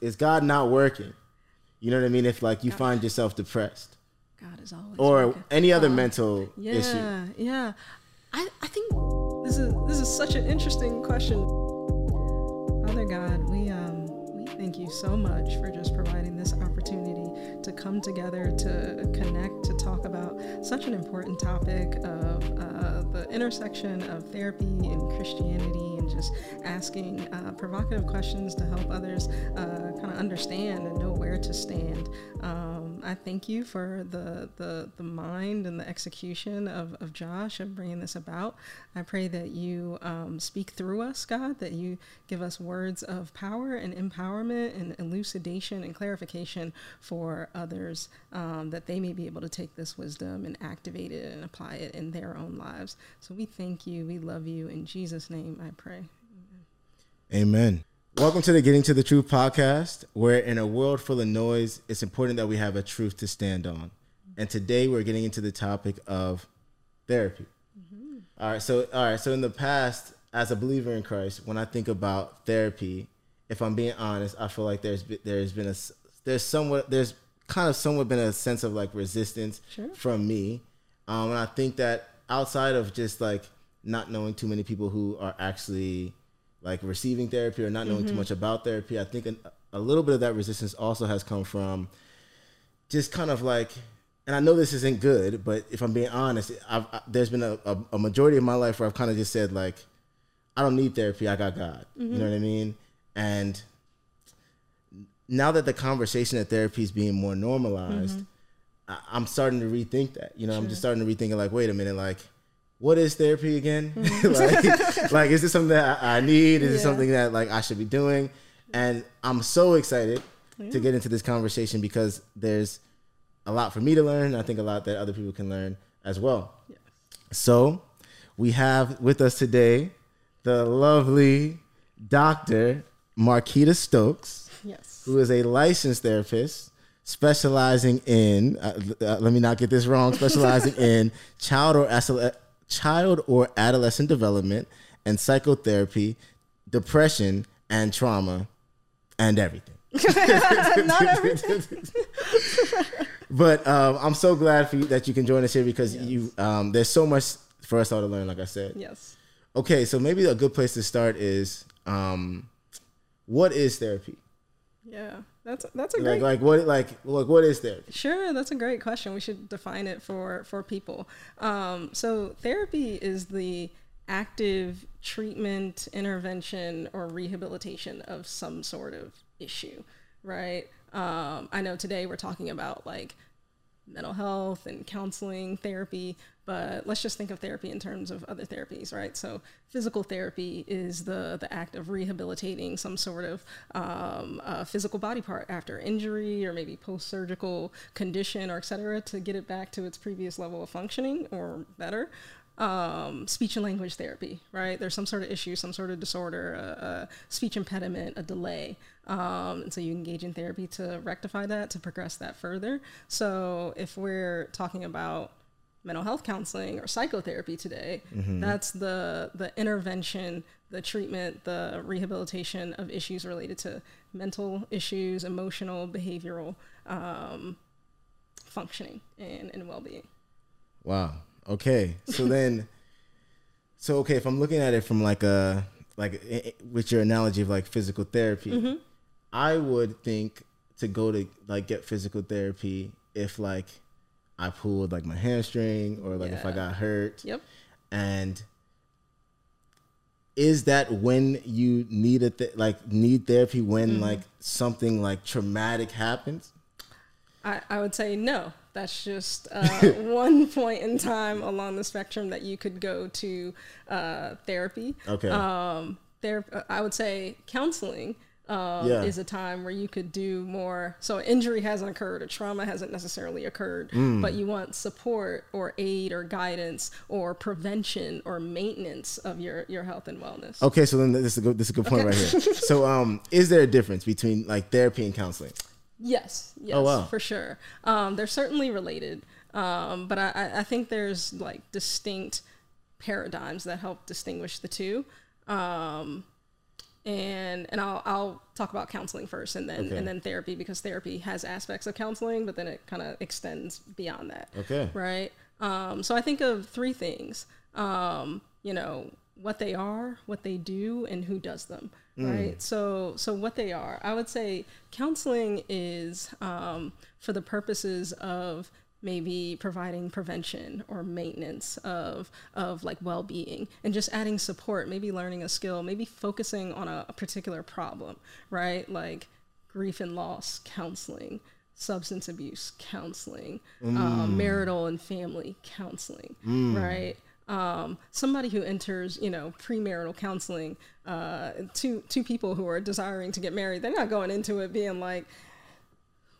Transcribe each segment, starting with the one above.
is God not working? You know what I mean? If like you find yourself depressed God is always or working. any other mental yeah, issue. Yeah, I, I think this is this is such an interesting question. Father God, we um we thank you so much for just providing this opportunity to come together to connect to talk about such an important topic of uh, the intersection of therapy and Christianity and just asking uh, provocative questions to help others uh, kind of understand and know where to stand. Um, I thank you for the, the, the mind and the execution of, of Josh of bringing this about. I pray that you um, speak through us, God, that you give us words of power and empowerment and elucidation and clarification for others, um, that they may be able to take this wisdom and activate it and apply it in their own lives. So we thank you. We love you. In Jesus' name, I pray. Amen. Welcome to the Getting to the Truth podcast, where in a world full of noise, it's important that we have a truth to stand on. And today we're getting into the topic of therapy. All right, so all right, so in the past, as a believer in Christ, when I think about therapy, if I'm being honest, I feel like there's there's been a there's somewhat there's kind of somewhat been a sense of like resistance Sure. from me, um, and I think that outside of just like not knowing too many people who are actually like receiving therapy or not knowing too mm-hmm. much about therapy, I think an, a little bit of that resistance also has come from just kind of like, and I know this isn't good, but if I'm being honest, I've, I, there's been a, a, a majority of my life where I've kind of just said like, I don't need therapy, I got God. You know mm-hmm. what I mean? And now that the conversation of therapy is being more normalized, mm-hmm. I, I'm starting to rethink that. You know, I'm just starting to rethink it. Like, wait a minute, like, what is therapy again? like, like, is this something that I, I need? Is it Yeah. something that like I should be doing? And I'm so excited to get into this conversation because there's a lot for me to learn. I think a lot that other people can learn as well. Yes. So, we have with us today the lovely Dr. Marquita Stokes Yes. who is a licensed therapist specializing in uh, uh, let me not get this wrong specializing in child or child or adolescent development and psychotherapy depression and trauma and everything Not everything. but um, i'm so glad for you that you can join us here because you um, there's so much for us all to learn like i said Yes. okay so maybe a good place to start is um, what is therapy Yeah. That's that's a like great like what like like what is therapy Sure, that's a great question. We should define it for for people. Um, so therapy is the active treatment, intervention, or rehabilitation of some sort of issue, right? Um, I know today we're talking about like mental health and counseling therapy but let's just think of therapy in terms of other therapies right so physical therapy is the the act of rehabilitating some sort of um, uh, physical body part after injury or maybe post-surgical condition or et cetera to get it back to its previous level of functioning or better um, speech and language therapy, right? There's some sort of issue, some sort of disorder, a, a speech impediment, a delay. Um, and so you engage in therapy to rectify that, to progress that further. So if we're talking about mental health counseling or psychotherapy today, that's the the intervention, the treatment, the rehabilitation of issues related to mental issues, emotional, behavioral um, functioning, and, and well-being. Wow. Okay. So then, so okay, if I'm looking at it from like a like i- i- with your analogy of like physical therapy, Mm-hmm. I would think to go to like get physical therapy if like I pulled like my hamstring or like if I got hurt, Yep. and is that when you need a th- like need therapy when Mm-hmm. like something like traumatic happens? I, I would say no. That's just uh, one point in time along the spectrum that you could go to uh, therapy. Okay. Um, there, I would say counseling um, Yeah. is a time where you could do more. So injury hasn't occurred, or trauma hasn't necessarily occurred, but you want support or aid or guidance or prevention or maintenance of your your health and wellness. Okay, so then this is a good, this is a good point right here. So, um, is there a difference between like therapy and counseling? Yes, yes, Oh, wow. for sure. Um, they're certainly related, um, but I- I, I think there's like distinct paradigms that help distinguish the two. Um, and and I'll I'll talk about counseling first and then Okay. and then therapy because therapy has aspects of counseling, but then it kind of extends beyond that. Okay. Right. Um, so I think of three things. Um, you know what they are, what they do, and who does them. Right. So so what they are, I would say counseling is um, for the purposes of maybe providing prevention or maintenance of of like well-being and just adding support maybe learning a skill maybe focusing on a, a particular problem right? Like grief and loss counseling substance abuse counseling um, marital and family counseling right? Um, somebody who enters, you know, premarital counseling, uh, two two people who are desiring to get married, they're not going into it being like,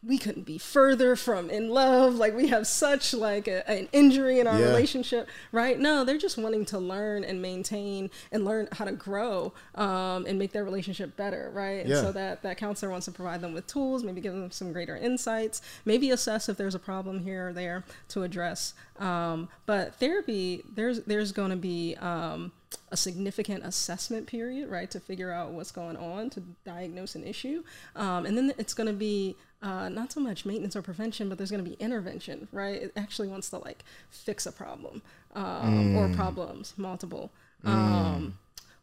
we couldn't be further from in love. Like we have such like a, an injury in our Yeah. relationship, right? No, they're just wanting to learn and maintain and learn how to grow um, and make their relationship better, right? And so that that counselor wants to provide them with tools, maybe give them some greater insights, maybe assess if there's a problem here or there to address. Um, but therapy, there's there's going to be um, a significant assessment period, right, to figure out what's going on, to diagnose an issue, um, and then it's going to be uh, not so much maintenance or prevention, but there's going to be intervention, right? It actually wants to like fix a problem um, or problems, multiple. Um,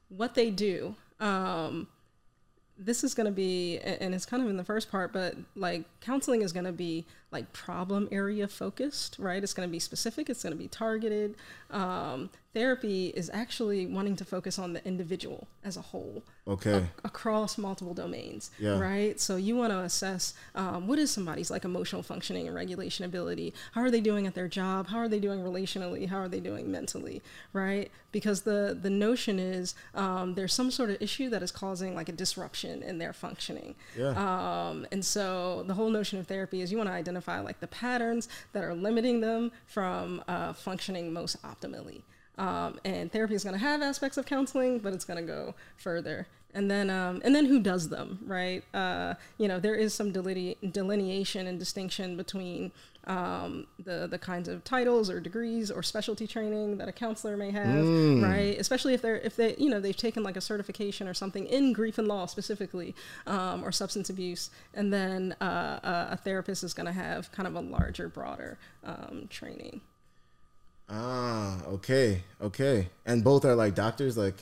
what they do. Um, this is going to be and it's kind of in the first part but like counseling is going to be like problem area focused right? It's going to be specific it's going to be targeted. Um, therapy is actually wanting to focus on the individual as a whole Okay. across multiple domains Yeah. right? So you want to assess um, what is somebody's like emotional functioning and regulation ability? How are they doing at their job? How are they doing relationally? How are they doing mentally right? Because the the notion is um, there's some sort of issue that is causing like a disruption in their functioning. Yeah. um, and so the whole notion of therapy is you want to identify like the patterns that are limiting them from uh, functioning most optimally. Um, and therapy is going to have aspects of counseling, but it's going to go further. And then, um, and then who does them, right? Uh, you know, there is some deline- delineation and distinction between um, the the kinds of titles or degrees or specialty training that a counselor may have, right? Especially if they're if they you know they've taken like a certification or something in grief and law specifically, um, or substance abuse, and then uh, a, a therapist is going to have kind of a larger, broader um, training. Ah, okay, okay. And both are like doctors, like,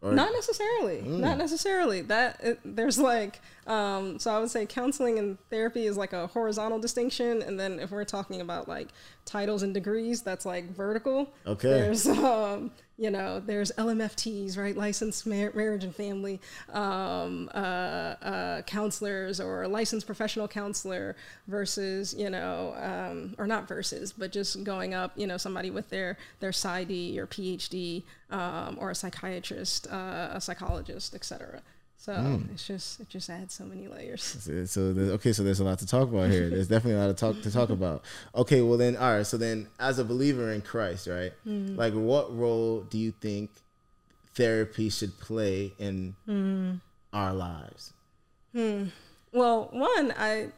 or Not necessarily. Not mm. necessarily. That it, there's like um, so I would say counseling and therapy is like a horizontal distinction, and then if we're talking about like titles and degrees, that's like vertical. Okay. There's um, you know there's LMFTs, right? Licensed mar- marriage and family um, uh, uh, counselors or licensed professional counselor versus you know um, or not versus, but just going up, you know, somebody with their their PsyD or PhD um, or a psychiatrist, uh, a psychologist, etc. So mm. it's just it just adds so many layers. So, so okay, so there's a lot to talk about here. There's definitely a lot to talk to talk about. Okay, well then, all right. So then, as a believer in Christ, right? Mm. Like, what role do you think therapy should play in mm. our lives? Hmm. Well, one I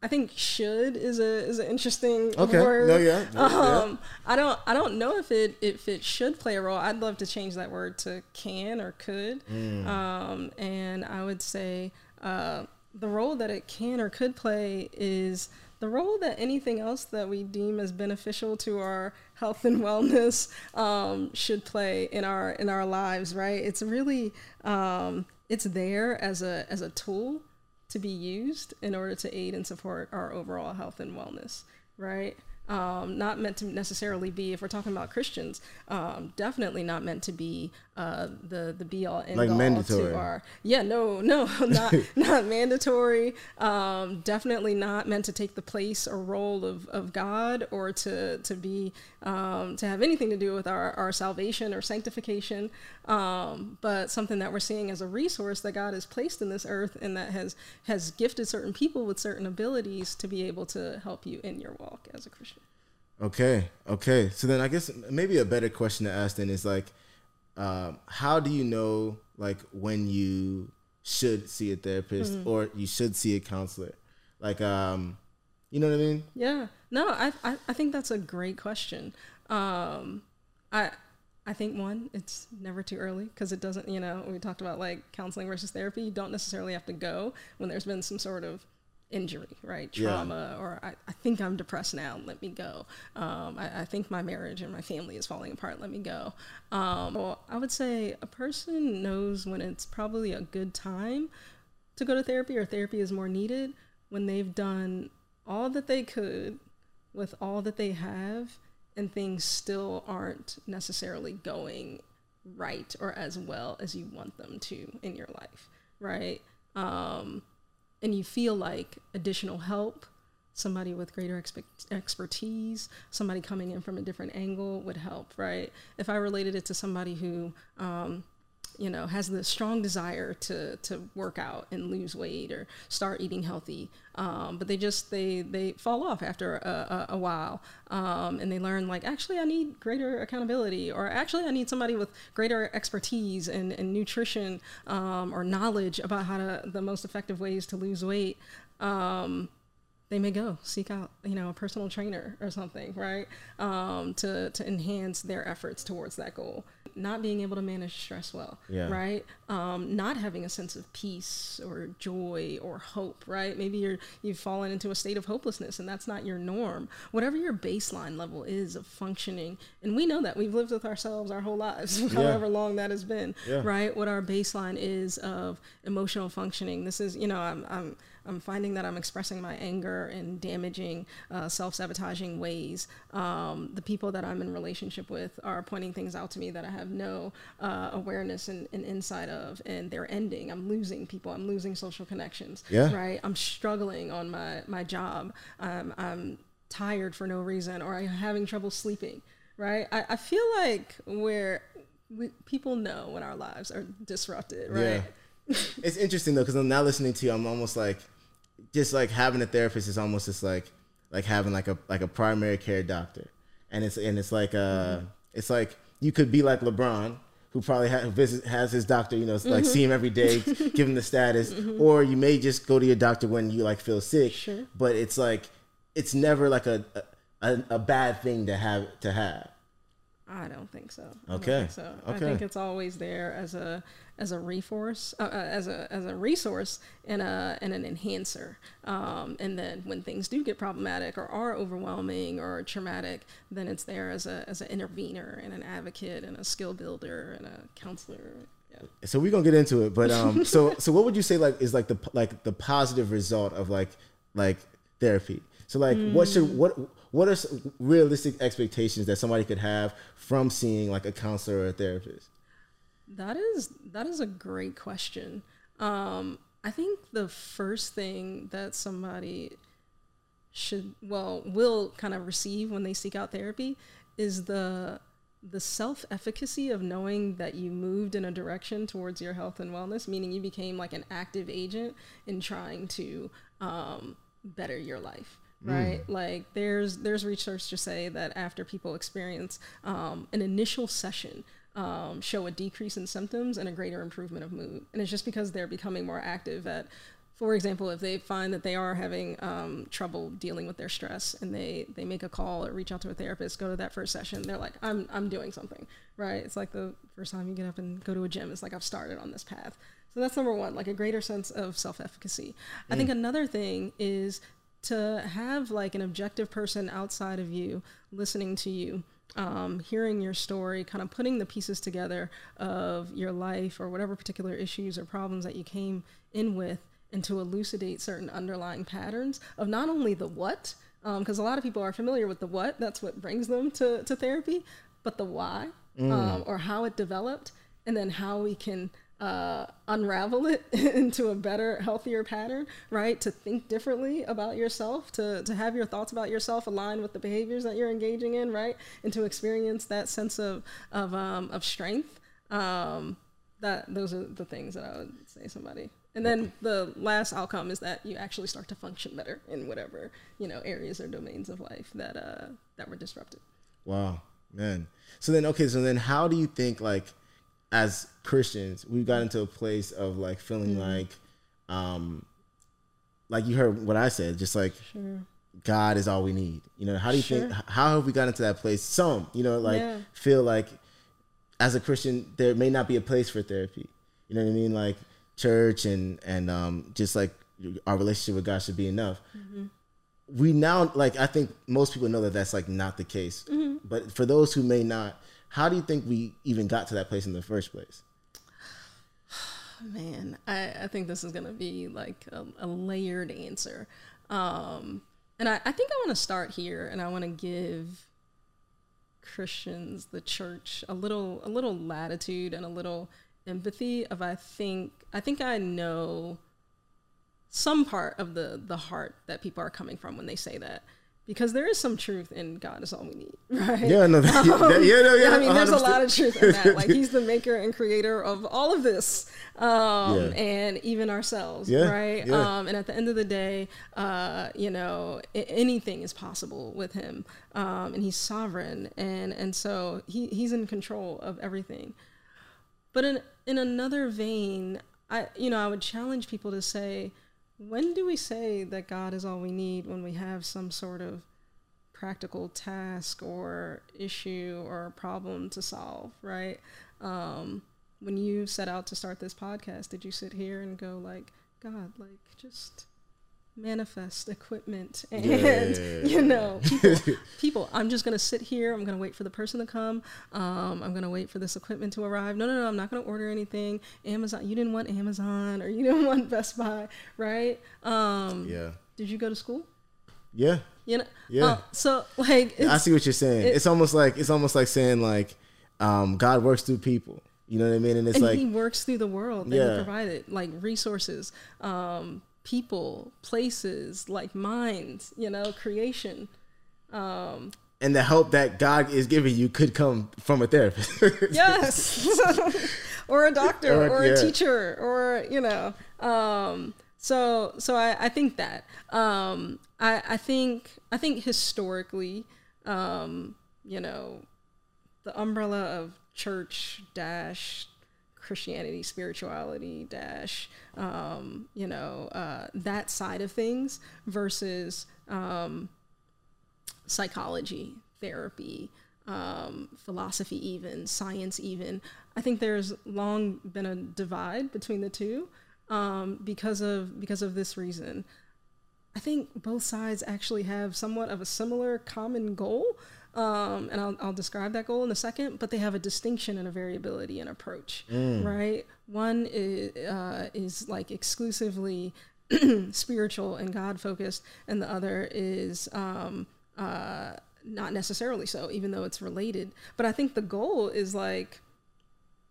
I think should is a is an interesting Okay, word. no, yeah, yeah. Um, I don't I don't know if it if it should play a role. I'd love to change that word to can or could. Mm. Um, and I would say uh, the role that it can or could play is the role that anything else that we deem as beneficial to our health and wellness um, should play in our in our lives. Right? It's really um, it's there as a as a tool to be used in order to aid and support our overall health and wellness, right? Um, not meant to necessarily be, if we're talking about Christians, um, definitely not meant to be uh, the the be all end Like all mandatory. to our yeah no no not not mandatory. Um, definitely not meant to take the place or role of, of God or to to be um, to have anything to do with our, our salvation or sanctification. Um, but something that we're seeing as a resource that God has placed in this earth and that has has gifted certain people with certain abilities to be able to help you in your walk as a Christian. Okay, okay. So then, I guess maybe a better question to ask then is like, um, how do you know like when you should see a therapist or you should see a counselor? Like, um, you know what I mean? Yeah. No, I, I, I think that's a great question. Um, I, I think one, it's never too early because it doesn't, you know, we talked about like counseling versus therapy. You don't necessarily have to go when there's been some sort of injury, right? Trauma, yeah. or I, I, think I'm depressed now, let me go. Um, I, I, think my marriage and my family is falling apart, let me go. Um, well, I would say a person knows when it's probably a good time to go to therapy or therapy is more needed when they've done all that they could with all that they have and things still aren't necessarily going right or as well as you want them to in your life, right? Um, and you feel like additional help, somebody with greater expe- expertise, somebody coming in from a different angle would help, right? If I related it to somebody who, um, you know, has the strong desire to to work out and lose weight or start eating healthy, um, but they just they they fall off after a, a, a while, um, and they learn like actually I need greater accountability, or actually I need somebody with greater expertise and, nutrition um, or knowledge about how to the most effective ways to lose weight. Um, they may go seek out you know a personal trainer or something right? Um, to to enhance their efforts towards that goal. Not being able to manage stress well yeah. right? Um, not having a sense of peace or joy or hope right? Maybe you're you've fallen into a state of hopelessness and that's not your norm. Whatever your baseline level is of functioning and we know that we've lived with ourselves our whole lives yeah. however long that has been yeah. right? What our baseline is of emotional functioning. This is you know i'm, I'm I'm finding that I'm expressing my anger in damaging, uh, self sabotaging ways. Um, the people that I'm in relationship with are pointing things out to me that I have no uh, awareness and, and, insight of, and they're ending. I'm losing people. I'm losing social connections. Yeah. Right. I'm struggling on my my job. Um, I'm tired for no reason, or I'm having trouble sleeping. Right. I, I feel like we're we, people know when our lives are disrupted. Right. Yeah it's interesting though because I'm now listening to you. I'm almost like just like having a therapist is almost just like like having like a like a primary care doctor, and it's and it's like uh mm-hmm. it's like you could be like LeBron who probably ha- visit, has his doctor, you know, mm-hmm. like see him every day, give him the status, mm-hmm. or you may just go to your doctor when you like feel sick. Sure. But it's like it's never like a, a a bad thing to have to have. I don't think so. okay. Think so. Okay. I think it's always there as a as a resource, uh, uh, as a as a resource and a and an enhancer. Um, and then when things do get problematic or are overwhelming or traumatic, then it's there as a as an intervener and an advocate and a skill builder and a counselor. Yeah. So we're gonna get into it, but um, so so what would you say like is like the like the positive result of like like therapy? So like, mm. what should what what are realistic expectations that somebody could have from seeing like a counselor or a therapist? That is that is a great question. Um, I think the first thing that somebody should well will kind of receive when they seek out therapy is the the self efficacy of knowing that you moved in a direction towards your health and wellness, meaning you became like an active agent in trying to um, better your life right mm. like there's there's research to say that after people experience um, an initial session um, show a decrease in symptoms and a greater improvement of mood and it's just because they're becoming more active at for example if they find that they are having um, trouble dealing with their stress and they they make a call or reach out to a therapist go to that first session they're like i'm i'm doing something right it's like the first time you get up and go to a gym it's like i've started on this path so that's number one, like a greater sense of self efficacy. Mm. I think another thing is to have like an objective person outside of you listening to you um, hearing your story, kind of putting the pieces together of your life or whatever particular issues or problems that you came in with, and to elucidate certain underlying patterns of not only the what, because um, a lot of people are familiar with the what, that's what brings them to, to therapy, but the why mm. um, or how it developed, and then how we can uh, unravel it into a better, healthier pattern, right? To think differently about yourself, to, to have your thoughts about yourself align with the behaviors that you're engaging in, right? And to experience that sense of, of, um, of strength. Um, that those are the things that I would say somebody. And then the last outcome is that you actually start to function better in whatever, you know, areas or domains of life that, uh, that were disrupted. Wow, man. So then, okay, so then how do you think like, as Christians, we got into a place of like feeling mm like, um, like you heard what I said, just like sure. God is all we need. You know, how do you sure. think? How have we got into that place? Some, you know, like yeah. feel like as a Christian, there may not be a place for therapy. You know what I mean? Like church and and um, just like our relationship with God should be enough. Mm-hmm. We now like I think most people know that that's like not the case. Mm-hmm. But for those who may not, how do you think we even got to that place in the first place? Man, I, I think this is gonna be like a, a layered answer. Um, and I, I think I want to start here and I want to give Christians, the church, a little a little latitude and a little empathy of I think I think I know some part of the the heart that people are coming from when they say that because there is some truth in God is all we need, right? Yeah, no, that, um, yeah, no, yeah. I mean, there's a lot of truth in that. Like, He's the maker and creator of all of this, um, yeah. and even ourselves, yeah, right? Yeah. Um, and at the end of the day, uh, you know, anything is possible with Him, um, and He's sovereign, and and so He He's in control of everything. But in in another vein, I you know I would challenge people to say when do we say that God is all we need when we have some sort of practical task or issue or problem to solve, right? Um, when you set out to start this podcast, did you sit here and go like, God, like just manifest equipment. And yeah. you know people, people i'm just going to sit here i'm going to wait for the person to come um, i'm going to wait for this equipment to arrive. No no no i'm not going to order anything. Amazon you didn't want amazon or you didn't want best buy right? Um, yeah. did you go to school? Yeah. You know yeah. uh, so like i see what you're saying. it, it's almost like it's almost like saying like um, god works through people. You know what I mean? And it's and like he works through the world that yeah. he provided, like resources, um, people, places, like minds, you know, creation. Um, and the help that God is giving you could come from a therapist. yes. or a doctor or, or yeah. a teacher or, you know, um, so, so I, I think that, um, I, I think, I think historically, um, you know, the umbrella of church dash Christianity, spirituality, dash, um, you know, uh, that side of things versus um, psychology, therapy, um, philosophy, even science, even. I think there's long been a divide between the two um, because of because of this reason. I think both sides actually have somewhat of a similar common goal, um, and I'll, I'll, describe that goal in a second, but they have a distinction and a variability in approach, mm. right? One is, uh, is like exclusively spiritual and God focused, and the other is um, uh, not necessarily so, even though it's related. But I think the goal is like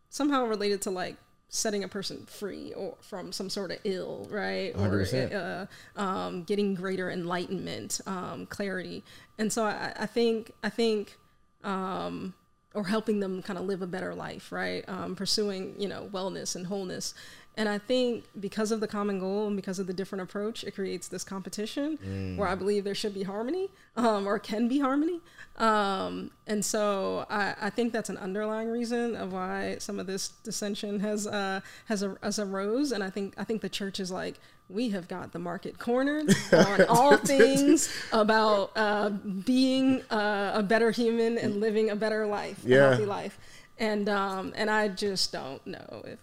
somehow related to like setting a person free or from some sort of ill, right? 100%. Or uh, um, getting greater enlightenment, um, clarity. And so I, I think I think um, or helping them kind of live a better life, right? Um, pursuing you know wellness and wholeness. And I think because of the common goal and because of the different approach, it creates this competition mm. where I believe there should be harmony um, or can be harmony. Um, and so I, I, think that's an underlying reason of why some of this dissension has uh, has, a, has arose. And I think I think the church is like we have got the market cornered on all things about uh, being uh, a better human and living a better life, yeah. a healthy life. And um, and I just don't know if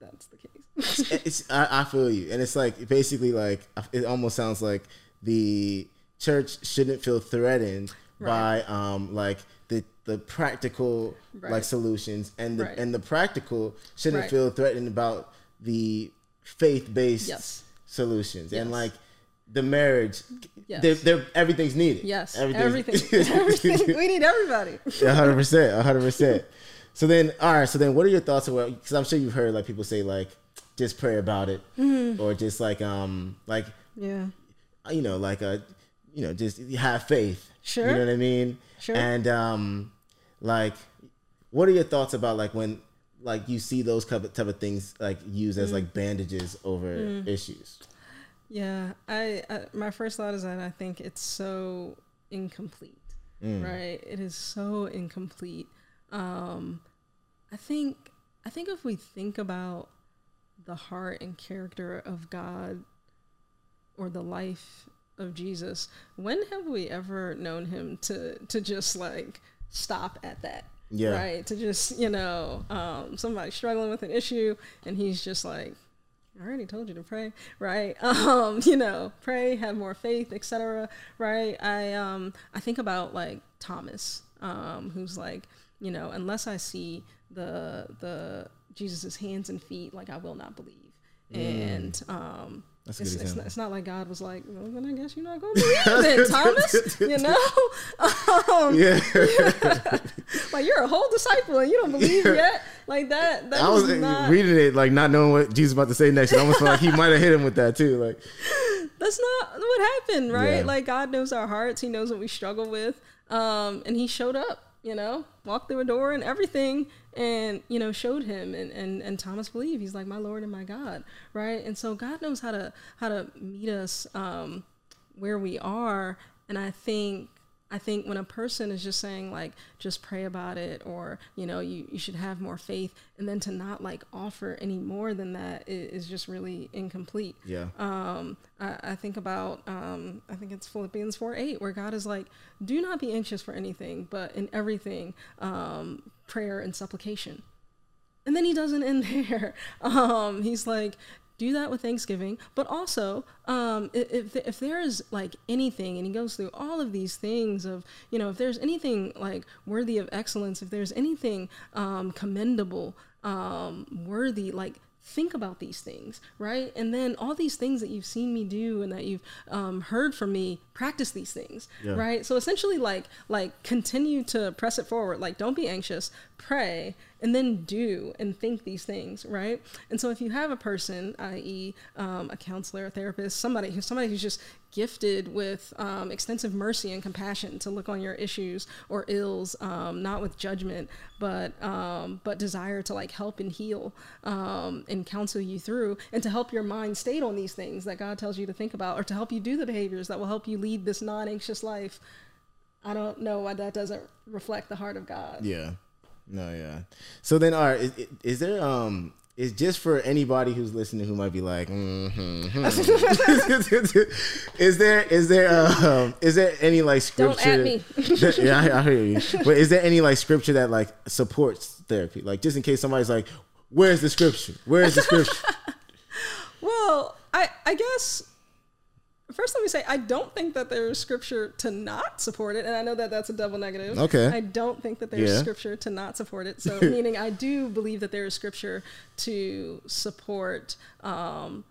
that's the case. It's, I, I feel you, and it's like basically like it almost sounds like the church shouldn't feel threatened right. by um like the the practical right. like solutions and the right. and the practical shouldn't feel threatened about the faith based yes. solutions yes. and like the marriage yes. they're, they're, everything's needed yes everything's, everything, everything. we need everybody 100 percent 100 percent so then all right so then what are your thoughts about because i'm sure you've heard like people say like just pray about it mm-hmm. or just like um like yeah you know like a you know, just have faith. Sure. You know what I mean? Sure. And um, like, what are your thoughts about like when like you see those type of, type of things like used as mm. like bandages over mm. issues? Yeah, I, I, my first thought is that I think it's so incomplete. Mm. Right? It is so incomplete. Um, I think I think if we think about the heart and character of God or the life of Jesus, when have we ever known him to to just like stop at that? Yeah. Right. To just, you know, um, somebody struggling with an issue and he's just like, I already told you to pray, right? Um, you know, pray, have more faith, etc. Right? I um I think about like Thomas, um, who's like, you know, unless I see the the Jesus's hands and feet, like I will not believe. And um it's, it's, not, it's not like God was like, well, then I guess you're not going to believe then, Thomas. You know, um, Yeah. like you're a whole disciple and you don't believe yet. Like that. That I was was not. reading it like not knowing what Jesus was about to say next. I almost felt like he might have hit him with that too. Like, that's not what happened, right? Yeah. Like God knows our hearts. He knows what we struggle with. Um, and he showed up, you know, walked through a door and everything and, you know, showed him and, and, and Thomas believed he's like my Lord and my God. Right. And so God knows how to, how to meet us, um, where we are. And I think, I think when a person is just saying like just pray about it or you know you, you should have more faith and then to not like offer any more than that is, is, just really incomplete yeah. um, I, I think about um, I think it's Philippians four eight where God is like, do not be anxious for anything, but in everything, um, prayer and supplication. And then he doesn't end there. Um, he's like, do that with thanksgiving, but also um, if if there is like anything, and he goes through all of these things of you know if there's anything like worthy of excellence, if there's anything um, commendable, um, worthy, like think about these things, right? And then all these things that you've seen me do and that you've um, heard from me, practice these things, Yeah. right? So essentially, like like continue to press it forward. Like don't be anxious, pray, and then do and think these things, right? And so if you have a person, i.e., um, a counselor, a therapist, somebody who's somebody who's just gifted with um, extensive mercy and compassion to look on your issues or ills, um, not with judgment, but um, but desire to like help and heal um, and counsel you through, and to help your mind stay on these things that God tells you to think about, or to help you do the behaviors that will help you lead this non-anxious life. I don't know why that doesn't reflect the heart of God. Yeah. No, yeah. So then, all right, is, is there um is just for anybody who's listening who might be like, mm-hmm, is there is there um is there any like Don't scripture? at me. that- yeah, I, I hear you. But is there any like scripture that like supports therapy? Like just in case somebody's like, where's the scripture? Where's the scripture? Well, I I guess first let me say I don't think that there's scripture to not support it, and I know that that's a double negative. Okay. I don't think that there's Yeah. scripture to not support it. So meaning I do believe that there is scripture to support um,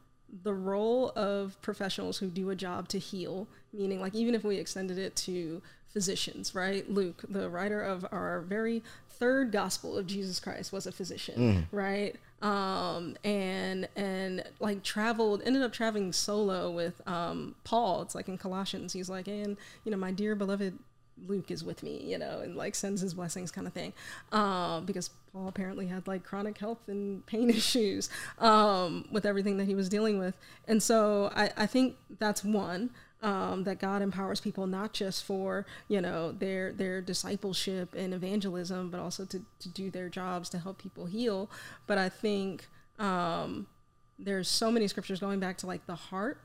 the role of professionals who do a job to heal. Meaning, like even if we extended it to physicians, right? Luke, the writer of our very third gospel of Jesus Christ, was a physician, right? Um, and and like traveled, ended up traveling solo with um, Paul. It's like in Colossians, he's like, and you know, my dear beloved Luke is with me, you know, and like sends his blessings kind of thing. Um, because Paul apparently had like chronic health and pain issues um, with everything that he was dealing with. And so I, I think that's one. Um, that God empowers people not just for you know their their discipleship and evangelism, but also to, to do their jobs to help people heal. But I think um, there's so many scriptures going back to like the heart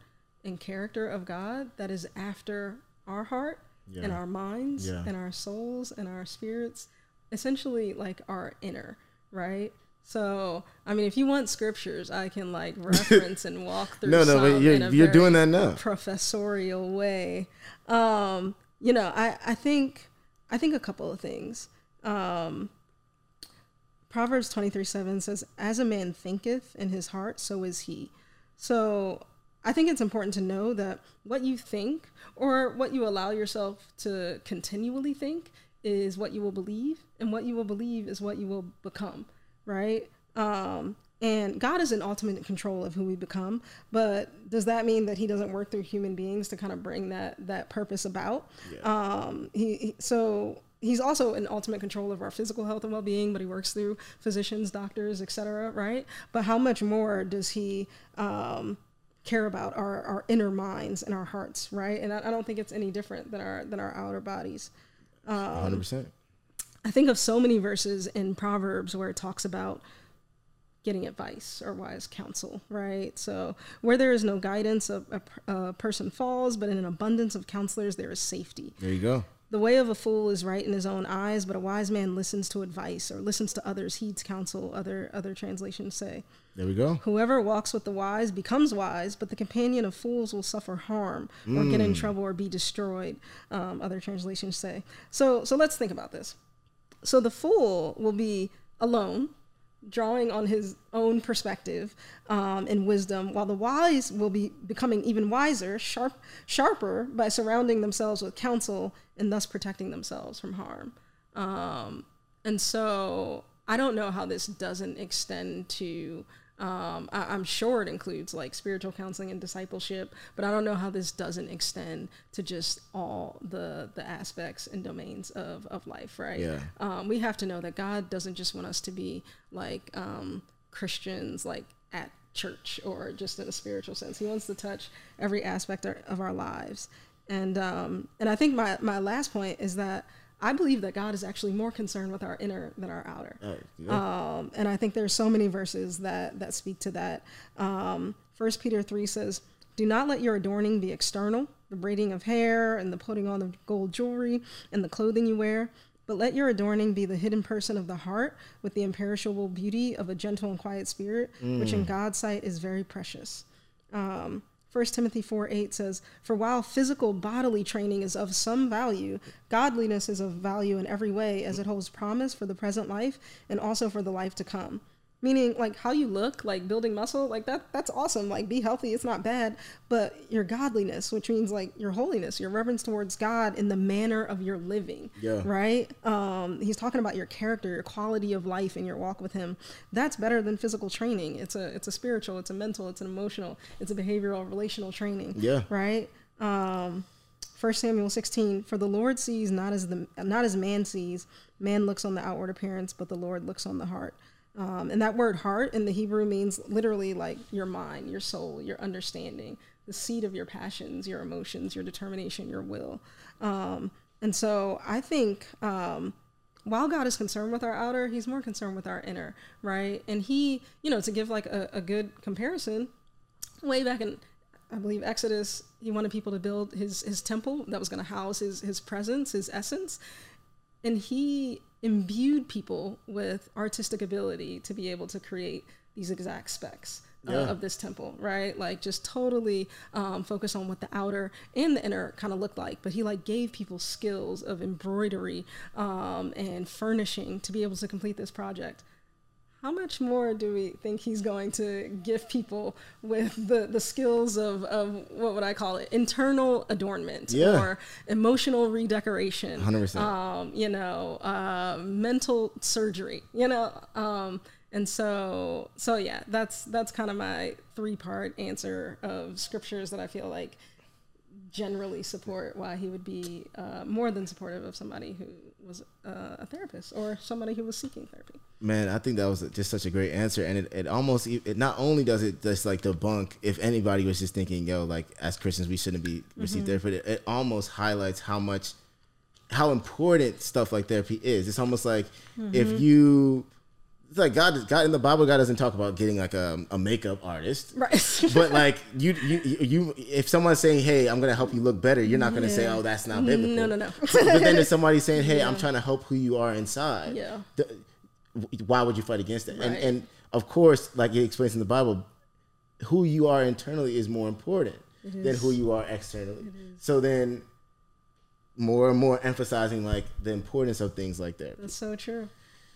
and character of God that is after our heart and our minds Yeah. and our souls and our spirits, essentially like our inner, right? So, I mean, if you want scriptures, I can like reference and walk through. No, no, but you're- in a you're doing that now. Professorial way. Um, you know, I I think I think a couple of things. Um, Proverbs 23 7 says, As a man thinketh in his heart, so is he. So I think it's important to know that what you think or what you allow yourself to continually think is what you will believe, and what you will believe is what you will become, right? Um, and God is in ultimate control of who we become, but does that mean that He doesn't work through human beings to kind of bring that that purpose about? Um, he, he so he's also in ultimate control of our physical health and well-being but he works through physicians doctors etc right but how much more does he um, care about our, our inner minds and our hearts right and I, I don't think it's any different than our than our outer bodies Hundred percent. I think of so many verses in proverbs where it talks about getting advice or wise counsel right so where there is no guidance a, a, a person falls but in an abundance of counselors there is safety There you go. The way of a fool is right in his own eyes, but a wise man listens to advice or listens to others, heeds counsel, other other translations say. There we go. Whoever walks with the wise becomes wise, but the companion of fools will suffer harm or get in trouble or be destroyed. Um, other translations say. So, so let's think about this. So the fool will be alone, drawing on his own perspective um, and wisdom, while the wise will be becoming even wiser, sharp, sharper by surrounding themselves with counsel and thus protecting themselves from harm. Um, and so I don't know how this doesn't extend to um, I, am sure it includes like spiritual counseling and discipleship, but I don't know how this doesn't extend to just all the the aspects and domains of, of life, right? Yeah. Um, we have to know that God doesn't just want us to be like um, Christians, like at church or just in a spiritual sense. He wants to touch every aspect of our lives, and um, and I think my my last point is that I believe that God is actually more concerned with our inner than our outer. Oh, yeah. um, and I think there's so many verses that that speak to that. Um, First Peter three says, "Do not let your adorning be external, the braiding of hair and the putting on of gold jewelry and the clothing you wear." But let your adorning be the hidden person of the heart with the imperishable beauty of a gentle and quiet spirit, mm. which in mm. God's sight is very precious. Um, 1 Timothy 4 8 says, For while physical bodily training is of some value, godliness is of value in every way, as it holds promise for the present life and also for the life to come meaning like how you look like building muscle like that that's awesome. Like be healthy it's not bad. But your godliness which means like your holiness your reverence towards god in the manner of your living yeah. right? Um he's talking about your character your quality of life and your walk with him. That's better than physical training. It's a it's a spiritual it's a mental it's an emotional it's a behavioral relational training yeah. right? Um 1 Samuel 16 for the Lord sees not as the not as man sees. Man looks on the outward appearance but the Lord looks on the heart um, and that word heart in the Hebrew means literally like your mind, your soul, your understanding, the seat of your passions, your emotions, your determination, your will. Um, and so I think um, while God is concerned with our outer, he's more concerned with our inner, right? And he, you know, to give like a, a good comparison, way back in, I believe, Exodus, he wanted people to build his, his temple that was going to house his, his presence, his essence. And he imbued people with artistic ability to be able to create these exact specs uh, of this temple, right? Like just totally um, focus on what the outer and the inner kind of looked like. But he like gave people skills of embroidery um, and furnishing to be able to complete this project how much more do we think he's going to give people with the, the skills of, of what would I call it? Internal adornment yeah. or emotional redecoration. 100% um, you know uh, mental surgery you know um, and so so yeah that's that's kind of my three part answer of scriptures that I feel like generally support why he would be uh, more than supportive of somebody who was uh, a therapist or somebody who was seeking therapy. Man, I think that was just such a great answer, and it, it almost it not only does it just like debunk if anybody was just thinking, yo, like as Christians we shouldn't be receiving mm-hmm. therapy. It, it almost highlights how much how important stuff like therapy is. It's almost like mm-hmm. if you it's like God, God in the Bible, God doesn't talk about getting like a, a makeup artist, right? but like you, you, you, if someone's saying, "Hey, I'm gonna help you look better," you're not gonna yeah. say, "Oh, that's not biblical." No, no, no. but then if somebody's saying, "Hey, yeah. I'm trying to help who you are inside," yeah, the, why would you fight against it? Right. And and of course, like it explains in the Bible, who you are internally is more important than who you are externally. So then, more and more emphasizing like the importance of things like that. That's so true.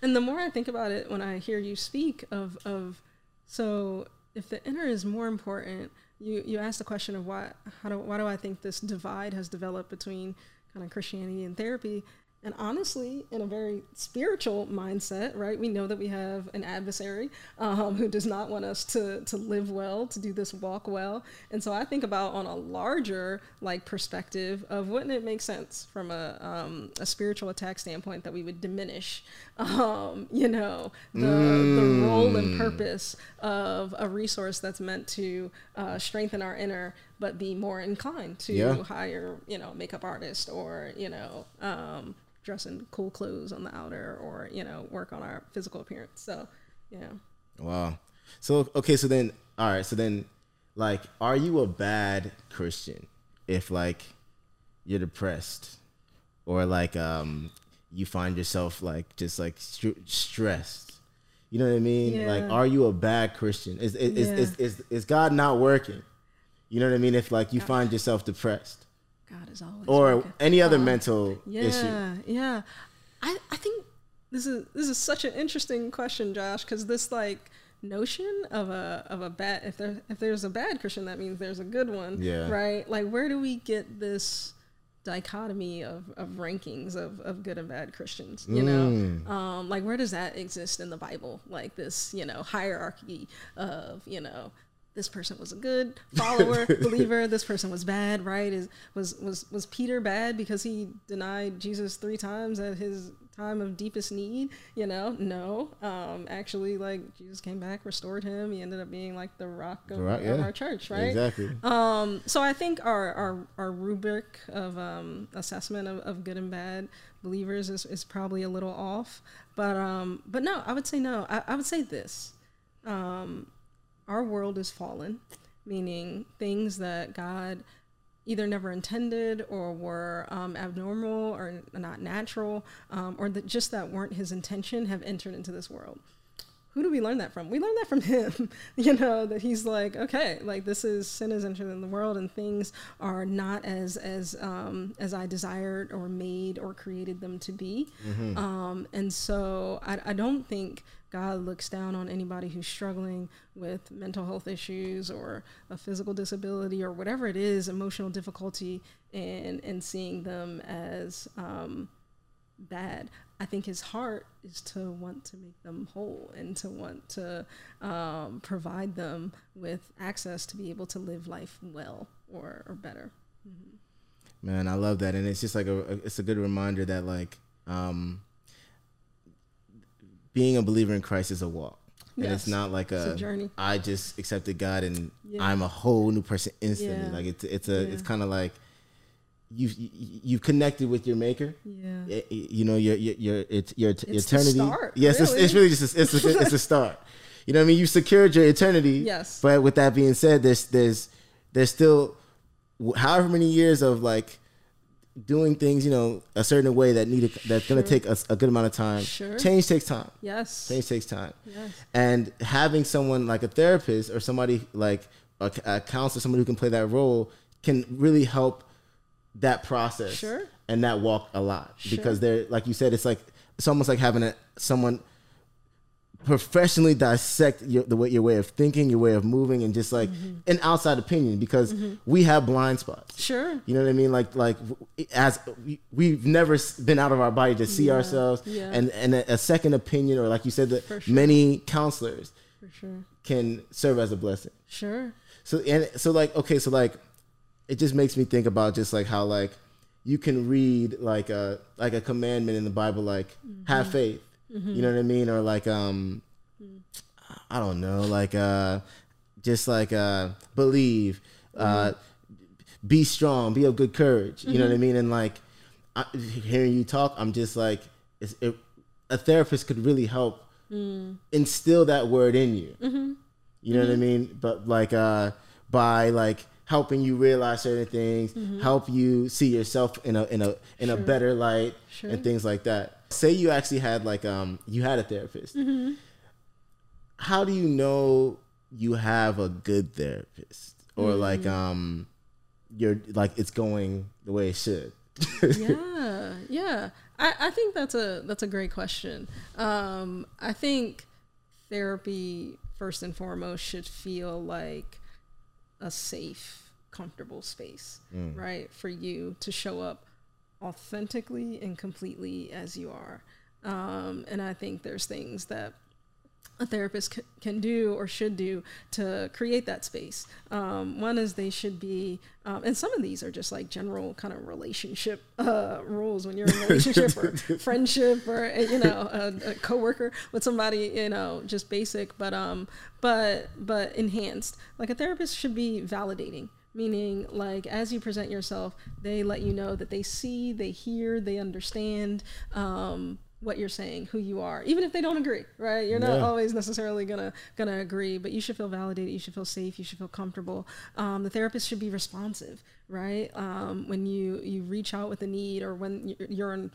And the more I think about it, when I hear you speak of of, so if the inner is more important, you you ask the question of why how do why do I think this divide has developed between kind of Christianity and therapy? And honestly, in a very spiritual mindset, right? We know that we have an adversary um, who does not want us to to live well, to do this walk well. And so I think about on a larger like perspective of wouldn't it make sense from a um, a spiritual attack standpoint that we would diminish, um, you know, the mm. the role and purpose of a resource that's meant to uh, strengthen our inner but be more inclined to yeah. hire, you know, makeup artist or, you know, um, dress in cool clothes on the outer or you know work on our physical appearance so yeah wow so okay so then all right so then like are you a bad christian if like you're depressed or like um you find yourself like just like str- stressed. You know what I mean? Like, are you a bad Christian? Is is, is, Yeah. is is is God not working? You know what I mean? If like you find yourself depressed God is always or working. any other Um, mental yeah, issue. Yeah, I I think this is this is such an interesting question, Josh, because this like notion of a of a bad if there if there's a bad Christian, that means there's a good one. Yeah. Right. Like, where do we get this? Dichotomy of, of rankings of, of good and bad Christians, you know, Mm. um, like where does that exist in the Bible? Like this, you know, hierarchy of, you know, this person was a good follower, believer. This person was bad, right? Is was was was Peter bad because he denied Jesus three times at his time of deepest need? You know, no. Um, actually, like Jesus came back, restored him. He ended up being like the rock of, Right, of our church, right? Exactly. Um, so I think our our, our rubric of um, assessment of, of good and bad believers is, is probably a little off. But um, but no, I would say no. I, I would say this. Um, our world is fallen, meaning things that God either never intended or were um, abnormal or not natural um, or that just that weren't his intention have entered into this world who do we learn that from? We learn that from him, you know, that he's like, okay, like this is sin is entered in the world and things are not as as um, as I desired or made or created them to be. Um, and so I, I don't think God looks down on anybody who's struggling with mental health issues or a physical disability or whatever it is, emotional difficulty, and and seeing them as um, bad. I think his heart is to want to make them whole and to want to um, provide them with access to be able to live life well or, or better. Man, I love that, and it's just like a it's a good reminder that like um, being a believer in Christ is a walk, and it's not like It's a, a journey. I just accepted God and Yeah. I'm a whole new person instantly. Yeah. Like it's it's a Yeah. it's kind of like you you've connected with your Maker. Yeah. You know your your your it's your, It's eternity. start, yes, it's, it's really. really just a, it's a, it's a start. You know what I mean? You secured your eternity. Yes. But with that being said, there's there's there's still however many years of like doing things, you know, a certain way that needed that's gonna take us a good amount of time. Sure. Change takes time. Yes. Change takes time. Yes. And having someone like a therapist or somebody like a, a counselor, somebody who can play that role, can really help that process Sure. and that walk a lot Sure. because they're like you said, it's like it's almost like having a someone professionally dissect your, the way your way of thinking, your way of moving, and just like Mm-hmm. an outside opinion because we have blind spots. Sure. You know what I mean? Like like as we- we've never been out of our body to see Yeah, ourselves, yeah. and and a, a second opinion, or like you said, that sure. many counselors For sure. can serve as a blessing. Sure. So and so like okay, so like it just makes me think about just like how like you can read like a like a commandment in the Bible like have faith. You know what I mean? Or like um I don't know, like uh just like uh believe, uh be strong, be of good courage. You know what I mean? And like I, hearing you talk, I'm just like it's, it, a therapist could really help instill that word in you. You know what I mean? But like uh by like helping you realize certain things, help you see yourself in a in a in a better light Sure. and things like that. Say you actually had like um you had a therapist. How do you know you have a good therapist or like um you're like it's going the way it should? yeah, yeah. I, I think that's a that's a great question. Um, I think therapy first and foremost should feel like a safe, comfortable space, right, for you to show up authentically and completely as you are. Um, and I think there's things that a therapist c- can do or should do to create that space. Um, one is they should be, um, and some of these are just like general kind of relationship uh, rules when you're in a relationship or friendship or uh, you know a, a coworker with somebody, you know, just basic, but um, but but enhanced. Like a therapist should be validating meaning like as you present yourself they let you know that they see they hear they understand um, what you're saying, who you are, even if they don't agree, right? You're not Yeah. always necessarily gonna gonna agree, but you should feel validated. You should feel safe. You should feel comfortable. Um, the therapist should be responsive, right? Um, when you you reach out with a need or when you're- you're in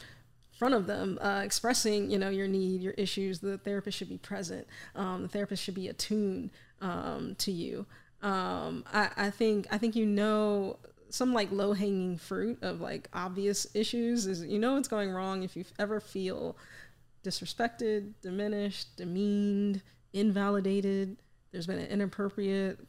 front of them uh, expressing you know your need your issues the therapist should be present um, the therapist should be attuned um, to you um, I, I think i think you know some like low hanging fruit of like obvious issues is you know what's going wrong if you ever feel disrespected diminished demeaned invalidated. There's been an inappropriate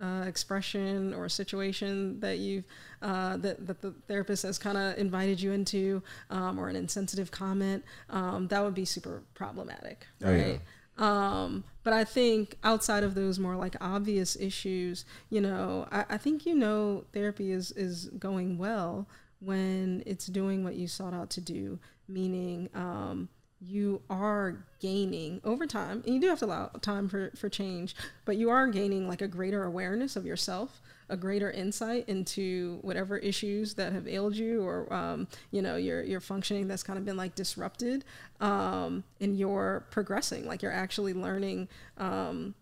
uh, expression or situation that you've uh, that, that the therapist has kind of invited you into um, or an insensitive comment. Um, that would be super problematic Oh, yeah. Um, but i think outside of those more like obvious issues you know I, I think you know therapy is is going well when it's doing what you sought out to do meaning um, you are gaining over time and you do have to allow time for, for change but you are gaining like a greater awareness of yourself a greater insight into whatever issues that have ailed you or um, you know your your functioning that's kind of been like disrupted um, and you're progressing like you're actually learning um,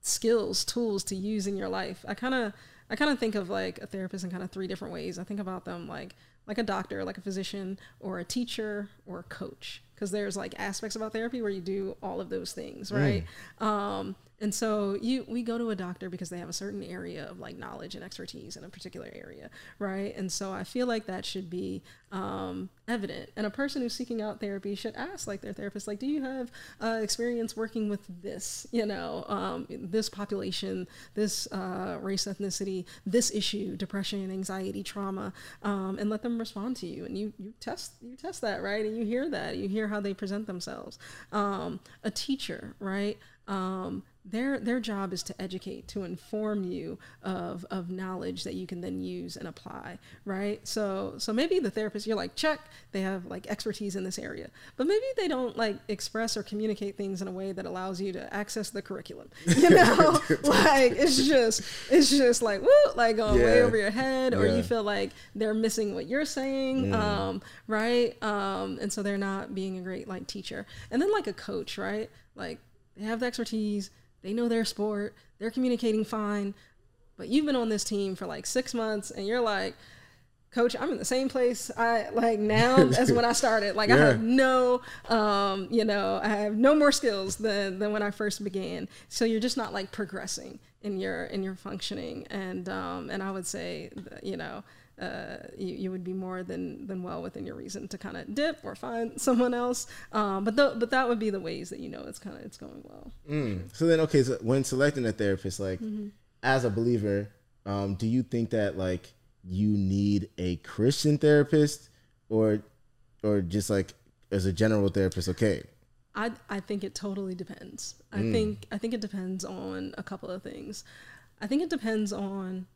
skills tools to use in your life. I kind of i kind of think of like a therapist in kind of three different ways. I think about them like like a doctor like a physician or a teacher or a coach. Because there's like aspects about therapy where you do all of those things right? Um, and so you we go to a doctor because they have a certain area of like knowledge and expertise in a particular area right? And so i feel like that should be um, evident. And a person who's seeking out therapy should ask like their therapist like do you have uh, experience working with this you know um, this population this uh, race ethnicity this issue depression anxiety trauma um, and let them respond to you? And you you test you test that right? And you hear that. You hear how they present themselves. Um, a teacher right um, their their job is to educate to inform you of of knowledge that you can then use and apply right? So so maybe the therapist you're like check they have like expertise in this area. But maybe they don't like express or communicate things in a way that allows you to access the curriculum you know? Like it's just it's just like woo like going way over your head or Yeah. you feel like they're missing what you're saying um right? Um and so they're not being a great like teacher. And then like a coach right? Like they have the expertise. They know their sport. They're communicating fine. But you've been on this team for like six months and you're like coach i'm in the same place i like now as when i started. Like i have no um you know i have no more skills than than when i first began. So you're just not like progressing in your in your functioning. And um and i would say that, you know uh, you, you would be more than than well within your reason to kind of dip or find someone else um, but th- but that would be the ways that you know it's kind of it's going well Mm. So then, okay, so when selecting a therapist, like Mm-hmm. as a believer, um, do you think that like you need a Christian therapist, or or just like as a general therapist? Okay, I I think it totally depends. I think I think it depends on a couple of things. I think it depends on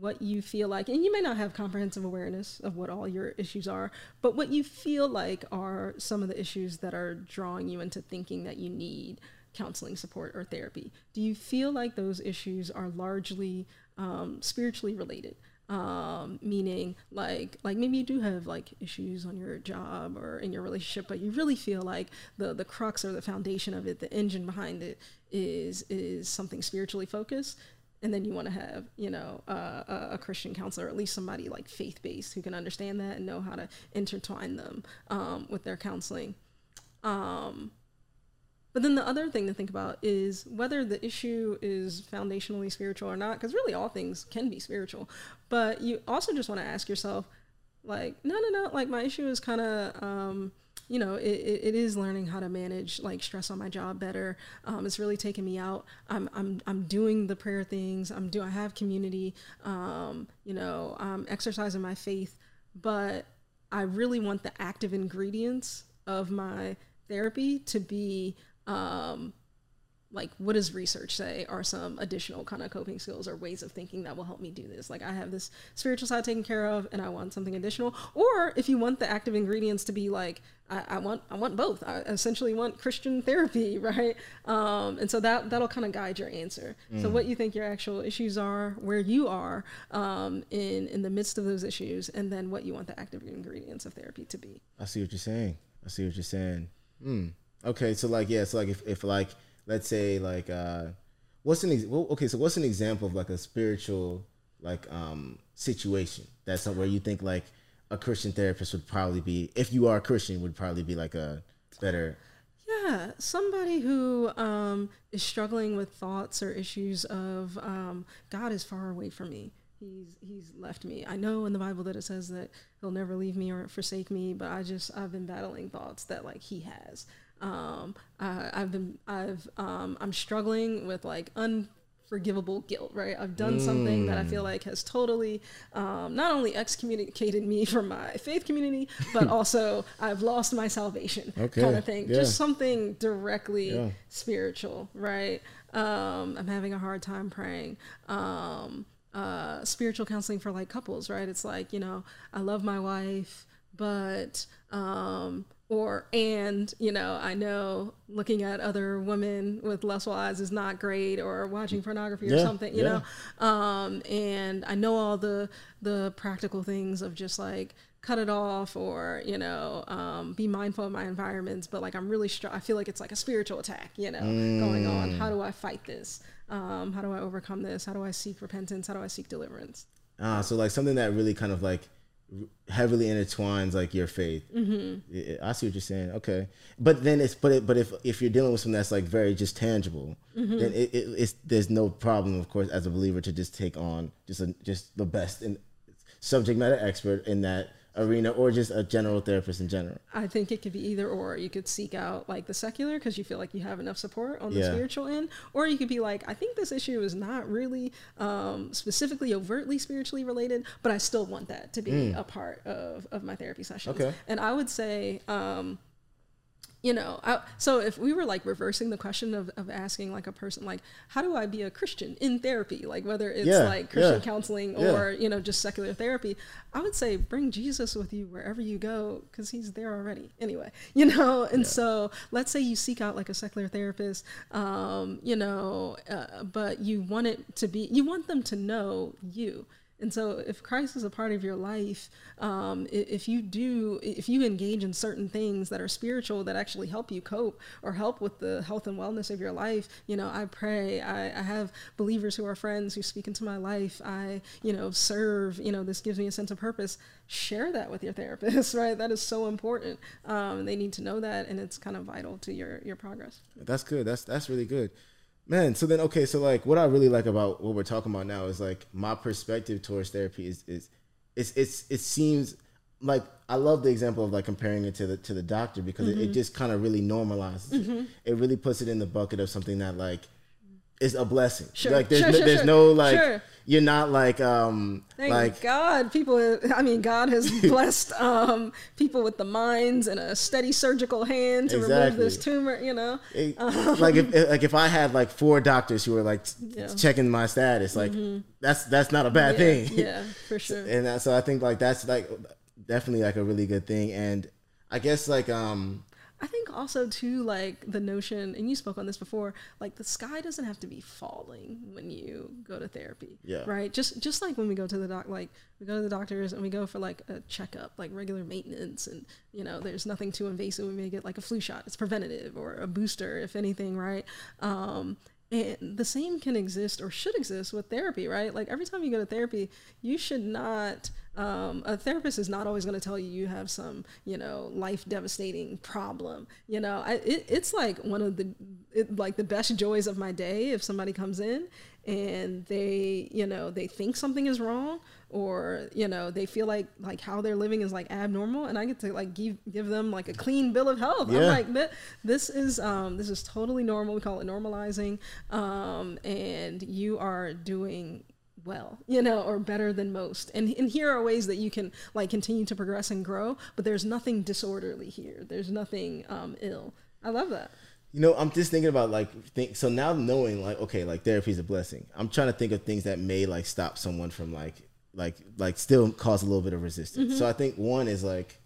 what you feel like and you may not have comprehensive awareness of what all your issues are but what you feel like are some of the issues that are drawing you into thinking that you need counseling support or therapy. Do you feel like those issues are largely um, spiritually related? Um, meaning like like maybe you do have like issues on your job or in your relationship but you really feel like the the crux or the foundation of it the engine behind it is is something spiritually focused and then you want to have you know uh, a, christian counselor or at least somebody like faith-based who can understand that and know how to intertwine them um, with their counseling um, but then the other thing to think about is whether the issue is foundationally spiritual or not, because really all things can be spiritual. But you also just want to ask yourself, like, no, no, no, like my issue is kind of, um, you know, it, it, is learning how to manage like stress on my job better. Um, it's really taking me out. I'm, I'm, I'm doing the prayer things. I'm do I have community. Um, you know, I'm exercising my faith, but I really want the active ingredients of my therapy to be um, like what does research say are some additional kind of coping skills or ways of thinking that will help me do this? Like i have this spiritual side taken care of and i want something additional. Or if you want the active ingredients to be like i, I want i want both. I essentially want christian therapy right? Um, and so that that'll kind of guide your answer. So what you think your actual issues are where you are um, in in the midst of those issues and then what you want the active ingredients of therapy to be. I see what you're saying. I see what you're saying. Hmm. Okay, so like yeah, so like if, if like let's say like uh what's an ex- well, okay, so what's an example of like a spiritual like um situation that's where you think like a Christian therapist would probably be if you are a Christian would probably be like a better Yeah, somebody who um, is struggling with thoughts or issues of um, God is far away from me. He's he's left me. I know in the Bible that it says that he'll never leave me or forsake me, but I just I've been battling thoughts that like he has. Um, I, I've been I've um, I'm struggling with like unforgivable guilt. Right, I've done something that I feel like has totally um, not only excommunicated me from my faith community, but also I've lost my salvation. Okay, kind of thing. yeah. Just something directly Yeah. spiritual, right? Um, I'm having a hard time praying. Um, uh, spiritual counseling for like couples, right? It's like, you know, I love my wife, but, um, or, and, you know, I know looking at other women with lustful eyes is not great or watching pornography or something, you yeah. know? Um, and I know all the, the practical things of just like, cut it off or you know um, be mindful of my environments but like i'm really str- i feel like it's like a spiritual attack you know going on. How do i fight this? Um, how do i overcome this? How do i seek repentance? How do i seek deliverance? Ah, so like something that really kind of like heavily intertwines like your faith. Mm-hmm. I see what you're saying. Okay, but then it's but it, but if if you're dealing with something that's like very just tangible, Mm-hmm. then it, it, it's there's no problem, of course, as a believer to just take on just a, just the best in subject matter expert in that arena, or just a general therapist in general. i think it could be either or you could seek out like the secular because you feel like you have enough support on the Yeah. spiritual end or you could be like i think this issue is not really um, specifically overtly spiritually related but i still want that to be a part of, of my therapy sessions Okay. and i would say um, you know I, so if we were like reversing the question of, of asking like a person like how do i be a christian in therapy? Like whether it's Yeah, like christian yeah, counseling yeah. or you know just secular therapy i would say bring jesus with you wherever you go because he's there already anyway you know? And so let's say you seek out like a secular therapist um, you know uh, but you want it to be you want them to know you and so, if Christ is a part of your life, um, if you do, if you engage in certain things that are spiritual that actually help you cope or help with the health and wellness of your life, you know, I pray. I, I have believers who are friends who speak into my life. I, you know, serve. You know, this gives me a sense of purpose. Share that with your therapist, right? That is so important. Um, they need to know that, and it's kind of vital to your your progress. That's good. That's that's really good. Man, so then okay, so like what I really like about what we're talking about now is like my perspective towards therapy is is it's it's it seems like I love the example of like comparing it to the to the doctor because it, it mm-hmm. just kind of really normalizes it. Mm-hmm. It really puts it in the bucket of something that like is a blessing. Sure, Like there's sure, no, sure, there's no like you're not like um Thank like God, people. I mean, God has blessed um, people with the minds and a steady surgical hand to remove this tumor. You know, it- like if like if I had like four doctors who were like Yeah. Mm-hmm. checking my status, like that's that's not a bad yeah, thing. yeah, for sure. and that, so I think like that's like definitely like a really good thing. And I guess like um I think also too, like the notion, and you spoke on this before, like the sky doesn't have to be falling when you go to therapy. Yeah. Right. Just just like when we go to the doc, like we go to the doctors and we go for like a checkup, like regular maintenance, and you know, there's nothing too invasive. We may get like a flu shot. It's preventative or a booster, if anything, right? Um, and the same can exist or should exist with therapy, right? Like every time you go to therapy, you should not. Um, a therapist is not always going to tell you you have some, you know, life devastating problem. You know, I, it, it's like one of the, it, like the best joys of my day if somebody comes in and they, you know, they think something is wrong or you know they feel like like how they're living is like abnormal and i get to like give give them like a clean bill of health. I'm like this is um this is totally normal. We call it normalizing um and you are doing well you know or better than most and and here are ways that you can like continue to progress and grow but there's nothing disorderly here there's nothing um ill i love that you know I'm just thinking about like think so now knowing like okay like therapy is a blessing. I'm trying to think of things that may like stop someone from like like like still cause a little bit of resistance. Mm-hmm. So I think one is like.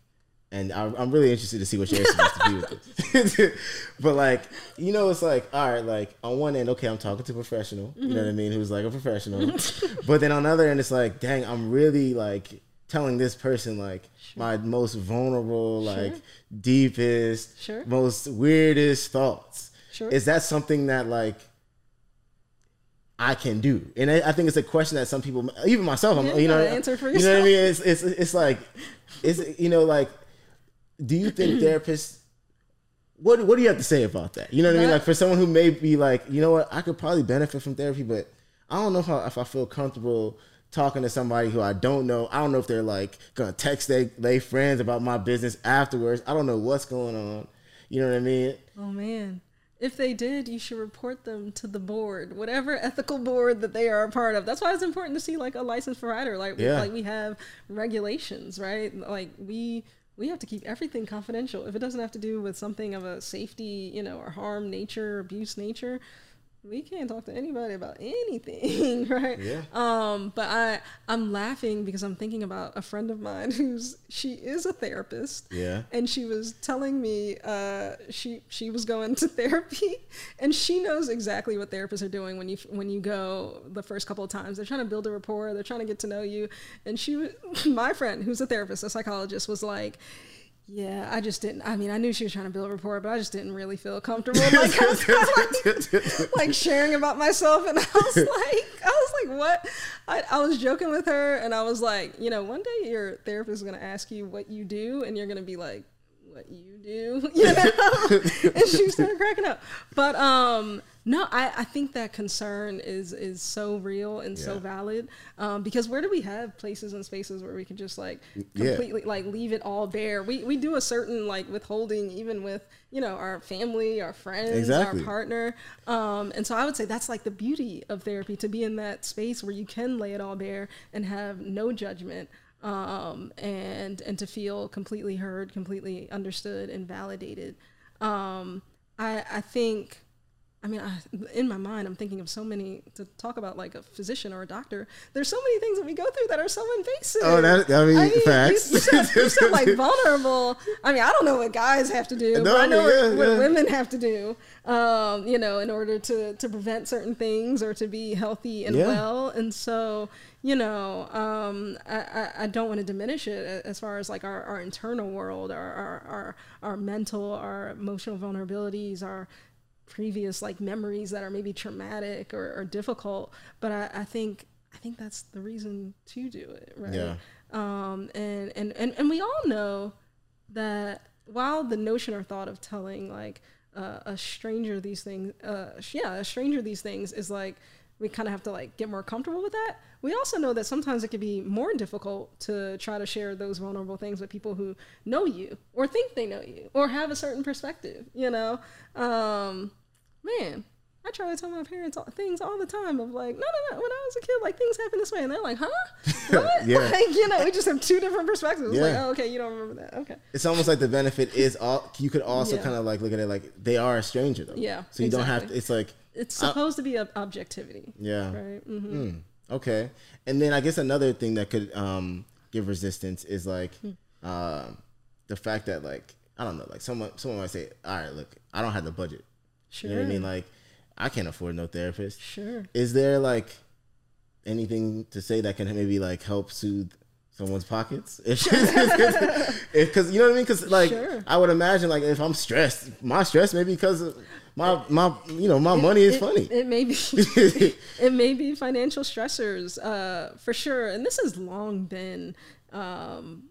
And I- I'm really interested to see what your answer is to be with this. but like, you know, it's like, all right, like on one end, okay, I'm talking to a professional, you know what I mean, who's like a professional. but then on the other end, it's like, dang, I'm really like telling this person like Sure. my most vulnerable, Sure. like deepest, Sure. most weirdest thoughts. Sure. Is that something that like I can do? And I, I think it's a question that some people, even myself, I'm, Yeah, you know, answer for yourself. you know what I mean? It's it's it's like, it's you know like, do you think therapists? What what do you have to say about that? You know what I mean? Like for someone who may be like, you know what, I could probably benefit from therapy, but I don't know if I, if I feel comfortable talking to somebody who I don't know. I don't know if they're like gonna text they they friends about my business afterwards. I don't know what's going on. You know what I mean? Oh man. If they did, you should report them to the board, whatever ethical board that they are a part of. That's why it's important to see like a licensed provider. Like Yeah. like we have regulations, right? Like we we have to keep everything confidential. If it doesn't have to do with something of a safety, you know, or harm nature, abuse nature, we can't talk to anybody about anything, right? Yeah. Um, but I I'm laughing because I'm thinking about a friend of mine who's she is a therapist Yeah. and she was telling me uh, she she was going to therapy, and she knows exactly what therapists are doing when you when you go the first couple of times. They're trying to build a rapport. They're trying to get to know you. And she, my friend, who's a therapist, a psychologist, was like. Yeah, I just didn't. I mean, I knew she was trying to build rapport, but I just didn't really feel comfortable. Like, I was kinda like, like sharing about myself, and I was like, I was like, what? I, I was joking with her, and I was like, you know, one day your therapist is gonna ask you what you do, and you're gonna be like, what you do, you know? and she started cracking up. But um, no, I, I think that concern is is so real and so valid. Um, because where do we have places and spaces where we can just like Yeah. completely like leave it all bare? We we do a certain like withholding even with you know our family, our friends, Exactly. our partner. Um, and so I would say that's like the beauty of therapy to be in that space where you can lay it all bare and have no judgment um, and and to feel completely heard, completely understood, and validated. Um, I I think. I mean, I, in my mind, I'm thinking of so many to talk about, like a physician or a doctor. There's so many things that we go through that are so invasive. Oh, that- I mean, you- facts. You, said, you said like vulnerable. I mean, I don't know what guys have to do, No, but I know what, yeah, what yeah. women have to do. Um, you know, in order to to prevent certain things or to be healthy and Yeah. well. And so, you know, um, I, I, I don't want to diminish it as far as like our, our internal world, our, our, our, our mental, our emotional vulnerabilities, our previous like memories that are maybe traumatic or, or difficult. But I, I think, I think that's the reason to do it. Right. Yeah. Um, and, and, and, and we all know that while the notion or thought of telling like uh, a stranger these things, uh, yeah, a stranger these things is like we kind of have to like get more comfortable with that. We also know that sometimes it can be more difficult to try to share those vulnerable things with people who know you or think they know you or have a certain perspective. You know, um, man. I try to tell my parents all, things all the time of like, no, no, no. When I was a kid, like things happen this way, and they're like, huh? What? Yeah. Like, you know, we just have two different perspectives. Like, oh, okay, you don't remember that. Okay. It's almost like the benefit is all. You could also Yeah. kind of like look at it like they are a stranger though. Yeah, So you don't have to. It's like It's supposed to be objectivity, yeah. right? Mm-hmm. Mm, okay. And then I guess another thing that could um, give resistance is like Hmm. um the fact that like I don't know, like someone someone might say, "All right, look, I don't have the budget." Sure. You know what I mean? Like I can't afford no therapist. Sure. Is there like anything to say that can maybe like help soothe someone's pockets? Because you know what I mean? Because like Sure. I would imagine like if I'm stressed, my stress maybe because my my you know my money is it, funny. It may be. it may be financial stressors, uh, for sure. And this has long been um,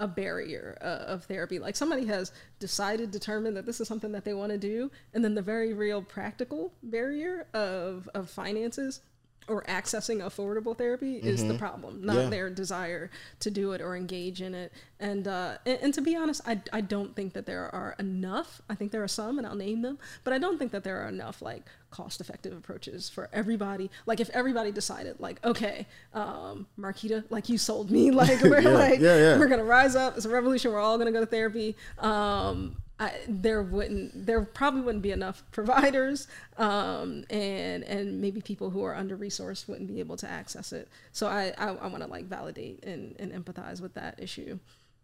a barrier uh, of therapy. Like somebody has decided, determined that this is something that they want to do, and then the very real practical barrier of of finances or accessing affordable therapy is the problem, not Mm-hmm. Yeah. their desire to do it or engage in it. And, uh, and and to be honest, I I don't think that there are enough. I think there are some, and I'll name them, but I don't think that there are enough like cost effective approaches for everybody. Like if everybody decided, like, okay, um, Marquita, like you sold me, like we're Yeah, like yeah, yeah. we're gonna rise up. It's a revolution. We're all gonna go to therapy. Um, I, there wouldn't, there probably wouldn't be enough providers, um, and and maybe people who are under resourced wouldn't be able to access it. So I I, I want to like validate and, and empathize with that issue.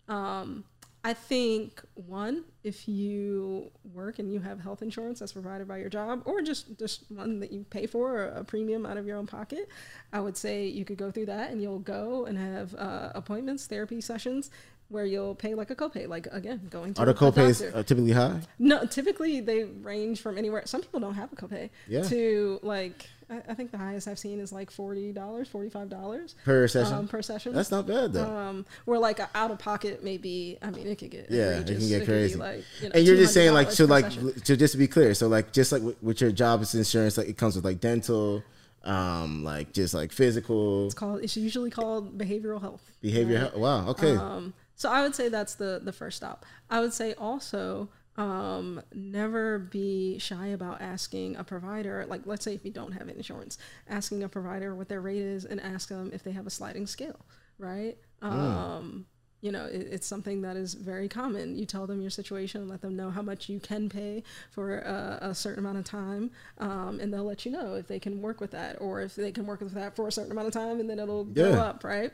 Um, I think one, if you work and you have health insurance that's provided by your job, or just just one that you pay for, a premium out of your own pocket, I would say you could go through that, and you'll go and have uh, appointments, therapy sessions, where you'll pay like a copay, like again going to Are the copays doctor. uh, typically high? No, typically they range from anywhere. Some people don't have a copay. Yeah. To like, I, I think the highest I've seen is like forty dollars, forty five dollars Per session? um, per session. That's not bad though. Um, where like out of pocket maybe. I mean, it could get Yeah, it can get crazy. like, you know, and you're just saying like $200 so like session. so just to be clear, so like just like with, with your job as insurance, like it comes with like dental, um, like just like physical it's called. It's usually called behavioral health. behavior. right? health. Wow. Okay. Um, so I would say that's the the first stop. I would say also um, never be shy about asking a provider. Like let's say if you don't have insurance, asking a provider what their rate is and ask them if they have a sliding scale. Right. Um, you know, it, it's something that is very common. You tell them your situation, let them know how much you can pay for a, a certain amount of time, um, and they'll let you know if they can work with that or if they can work with that for a certain amount of time, and then it'll go up, right?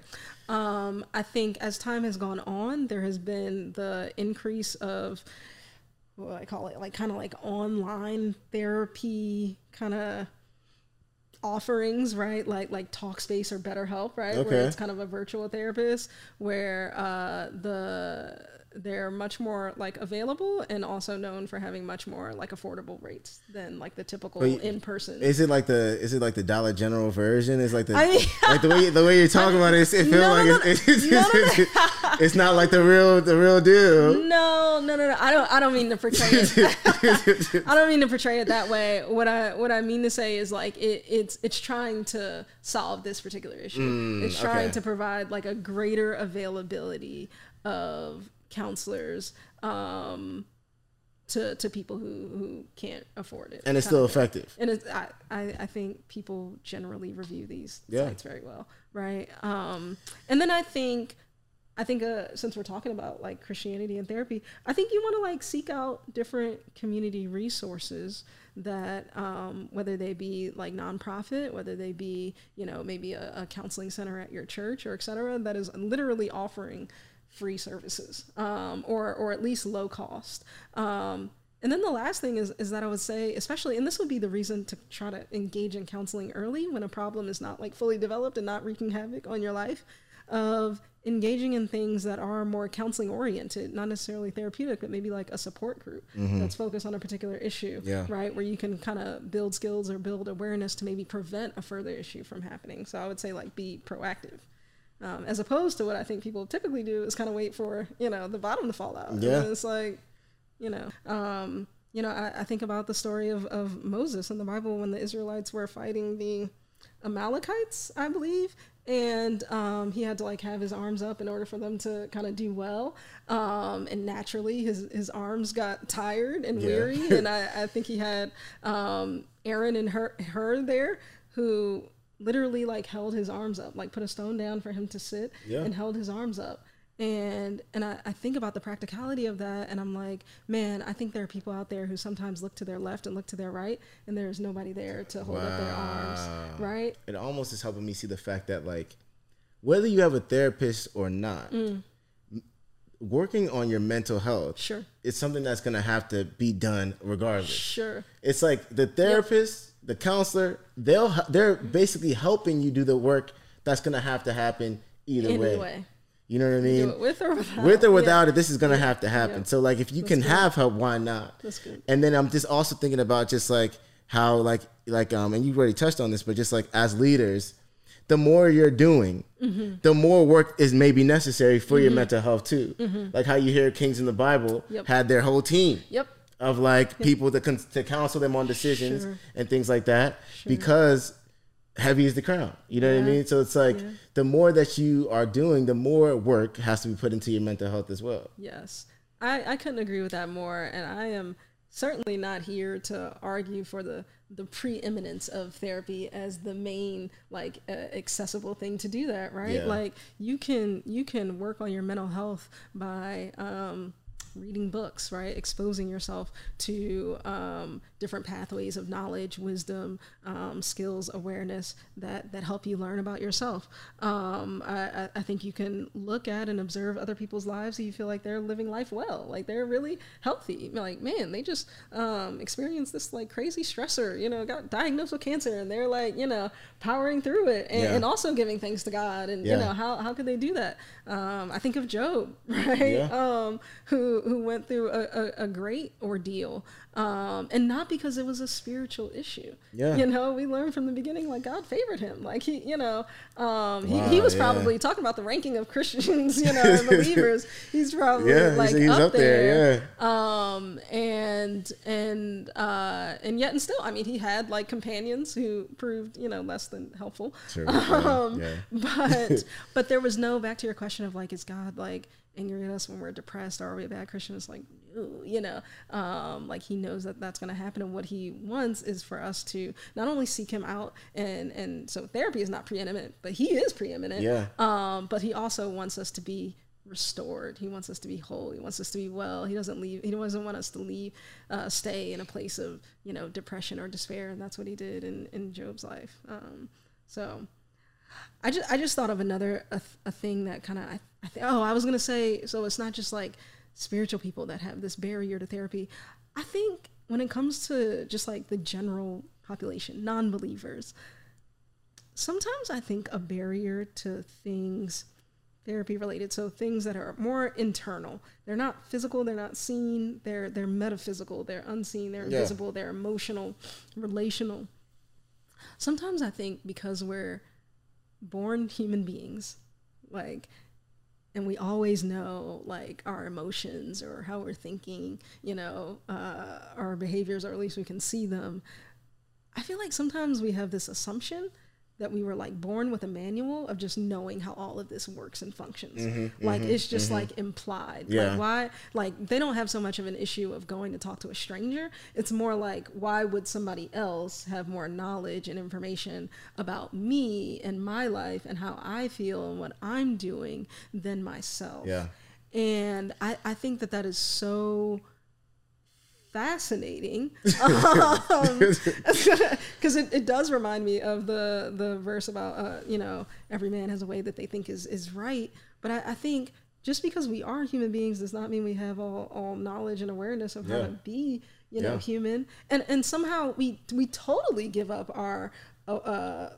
Um, I think as time has gone on, there has been the increase of what do I call it, like kind of like online therapy kind of offerings, right? Like like Talkspace or BetterHelp, right? Okay. Where it's kind of a virtual therapist where uh, the they're much more like available and also known for having much more like affordable rates than like the typical in person. Is it like the is it like the Dollar General version? Is like the I mean- like the way the way you're talking about it, it feels No, like no, it's, it's, it's not like the real the real deal. No, no, no, no. I don't. I don't mean to portray it. I don't mean to portray it that way. What I what I mean to say is like it, it's it's trying to solve this particular issue. Mm, it's trying okay. to provide like a greater availability of counselors um, to to people who who can't afford it. And it's still effective. And it's, I, I I think people generally review these Yeah. sites very well, right? Um, and then I think I think uh, since we're talking about like Christianity and therapy, I think you want to like seek out different community resources that um, whether they be like nonprofit, whether they be you know maybe a, a counseling center at your church or et cetera, that is literally offering free services um, or or at least low cost. Um, and then the last thing is is that I would say, especially, and this would be the reason to try to engage in counseling early when a problem is not like fully developed and not wreaking havoc on your life, of engaging in things that are more counseling oriented, not necessarily therapeutic, but maybe like a support group that's focused on a particular issue, Yeah. right? Where you can kind of build skills or build awareness to maybe prevent a further issue from happening. So I would say like be proactive. Um, as opposed to what I think people typically do is kind of wait for you know the bottom to fall out. Yeah. then it's like, you know, um, you know, I, I think about the story of, of Moses in the Bible when the Israelites were fighting the Amalekites, I believe, and um, he had to like have his arms up in order for them to kind of do well. Um, and naturally, his his arms got tired and Yeah. weary, and I, I think he had um, Aaron and Hur Hur there who literally like held his arms up, like put a stone down for him to sit Yeah. and held his arms up. And and I, I think about the practicality of that and I'm like, man, I think there are people out there who sometimes look to their left and look to their right and there's nobody there to hold up their arms. Right? It almost is helping me see the fact that like whether you have a therapist or not, Mm. working on your mental health Sure. is something that's gonna have to be done regardless. Sure. It's like the therapist, the counselor, they'll they're basically helping you do the work that's gonna have to happen either way. You know what I mean? with or without. With or Yeah. it, this is gonna have to happen. Yeah. So like, if you That's can good. have help, why not? That's good. And then I'm just also thinking about just like how like like um and you already touched on this, but just like as leaders, the more you're doing, Mm-hmm. the more work is maybe necessary for your mental health too. Like how you hear kings in the Bible Mm-hmm. Yep. had their whole team Yep. Of like people to, con- to counsel them on decisions Sure. and things like that because heavy is the crown. You know what I mean? So it's like Yeah. the more that you are doing, the more work has to be put into your mental health as well. Yes. I, I couldn't agree with that more. And I am certainly not here to argue for the, the preeminence of therapy as the main like uh, accessible thing to do that, right? Yeah. Like you can you can work on your mental health by um, reading books, right? Exposing yourself to um, different pathways of knowledge, wisdom, um, skills, awareness that that help you learn about yourself. Um, I, I think you can look at and observe other people's lives, and you feel like they're living life well, like they're really healthy. Like, man, they just um, experienced this like crazy stressor, you know, got diagnosed with cancer, and they're like, you know, powering through it, and, yeah. and also giving thanks to God. And yeah. you know, how how could they do that? Um, I think of Job, right? Yeah. Um, who who went through a, a, a great ordeal um, and not because it was a spiritual issue. Yeah, you know, we learned from the beginning like God favored him. Like he, you know, um, wow, he, he was yeah. probably talking about the ranking of Christians, you know, and believers. He's probably yeah, like he's, he's up, up, there. there yeah. Um, and and uh, and yet and still, I mean, he had like companions who proved you know less than helpful. Sure. Um, yeah. but but there was no back to your question of like, is God like angry at us when we're depressed or are we a bad Christian? It's like, you know, um, like he knows that that's going to happen. And what he wants is for us to not only seek him out and, and so therapy is not preeminent, but he is preeminent. Yeah. Um, but he also wants us to be restored. He wants us to be whole. He wants us to be well. He doesn't leave. He doesn't want us to leave, uh, stay in a place of, you know, depression or despair. And that's what he did in, in Job's life. Um, so, I just I just thought of another a, a thing that kind of I, I th- oh I was gonna say so it's not just like spiritual people that have this barrier to therapy. I think when it comes to just like the general population, non-believers, sometimes I think a barrier to things therapy related so things that are more internal they're not physical they're not seen they're they're metaphysical they're unseen they're invisible they're emotional relational sometimes i think because we're born human beings like and we always know like our emotions or how we're thinking you know uh, our behaviors or at least we can see them. I feel like sometimes we have this assumption that we were like born with a manual of just knowing how all of this works and functions. Mm-hmm, like mm-hmm, it's just mm-hmm. like implied. Yeah. Like why like they don't have so much of an issue of going to talk to a stranger. It's more like why would somebody else have more knowledge and information about me and my life and how I feel and what I'm doing than myself. Yeah. And I, I think that that is so fascinating because um, it, it does remind me of the the verse about uh, you know every man has a way that they think is is right but I, I, think just because we are human beings does not mean we have all, all knowledge and awareness of yeah. how to be you know yeah. human and and somehow we we totally give up our uh, uh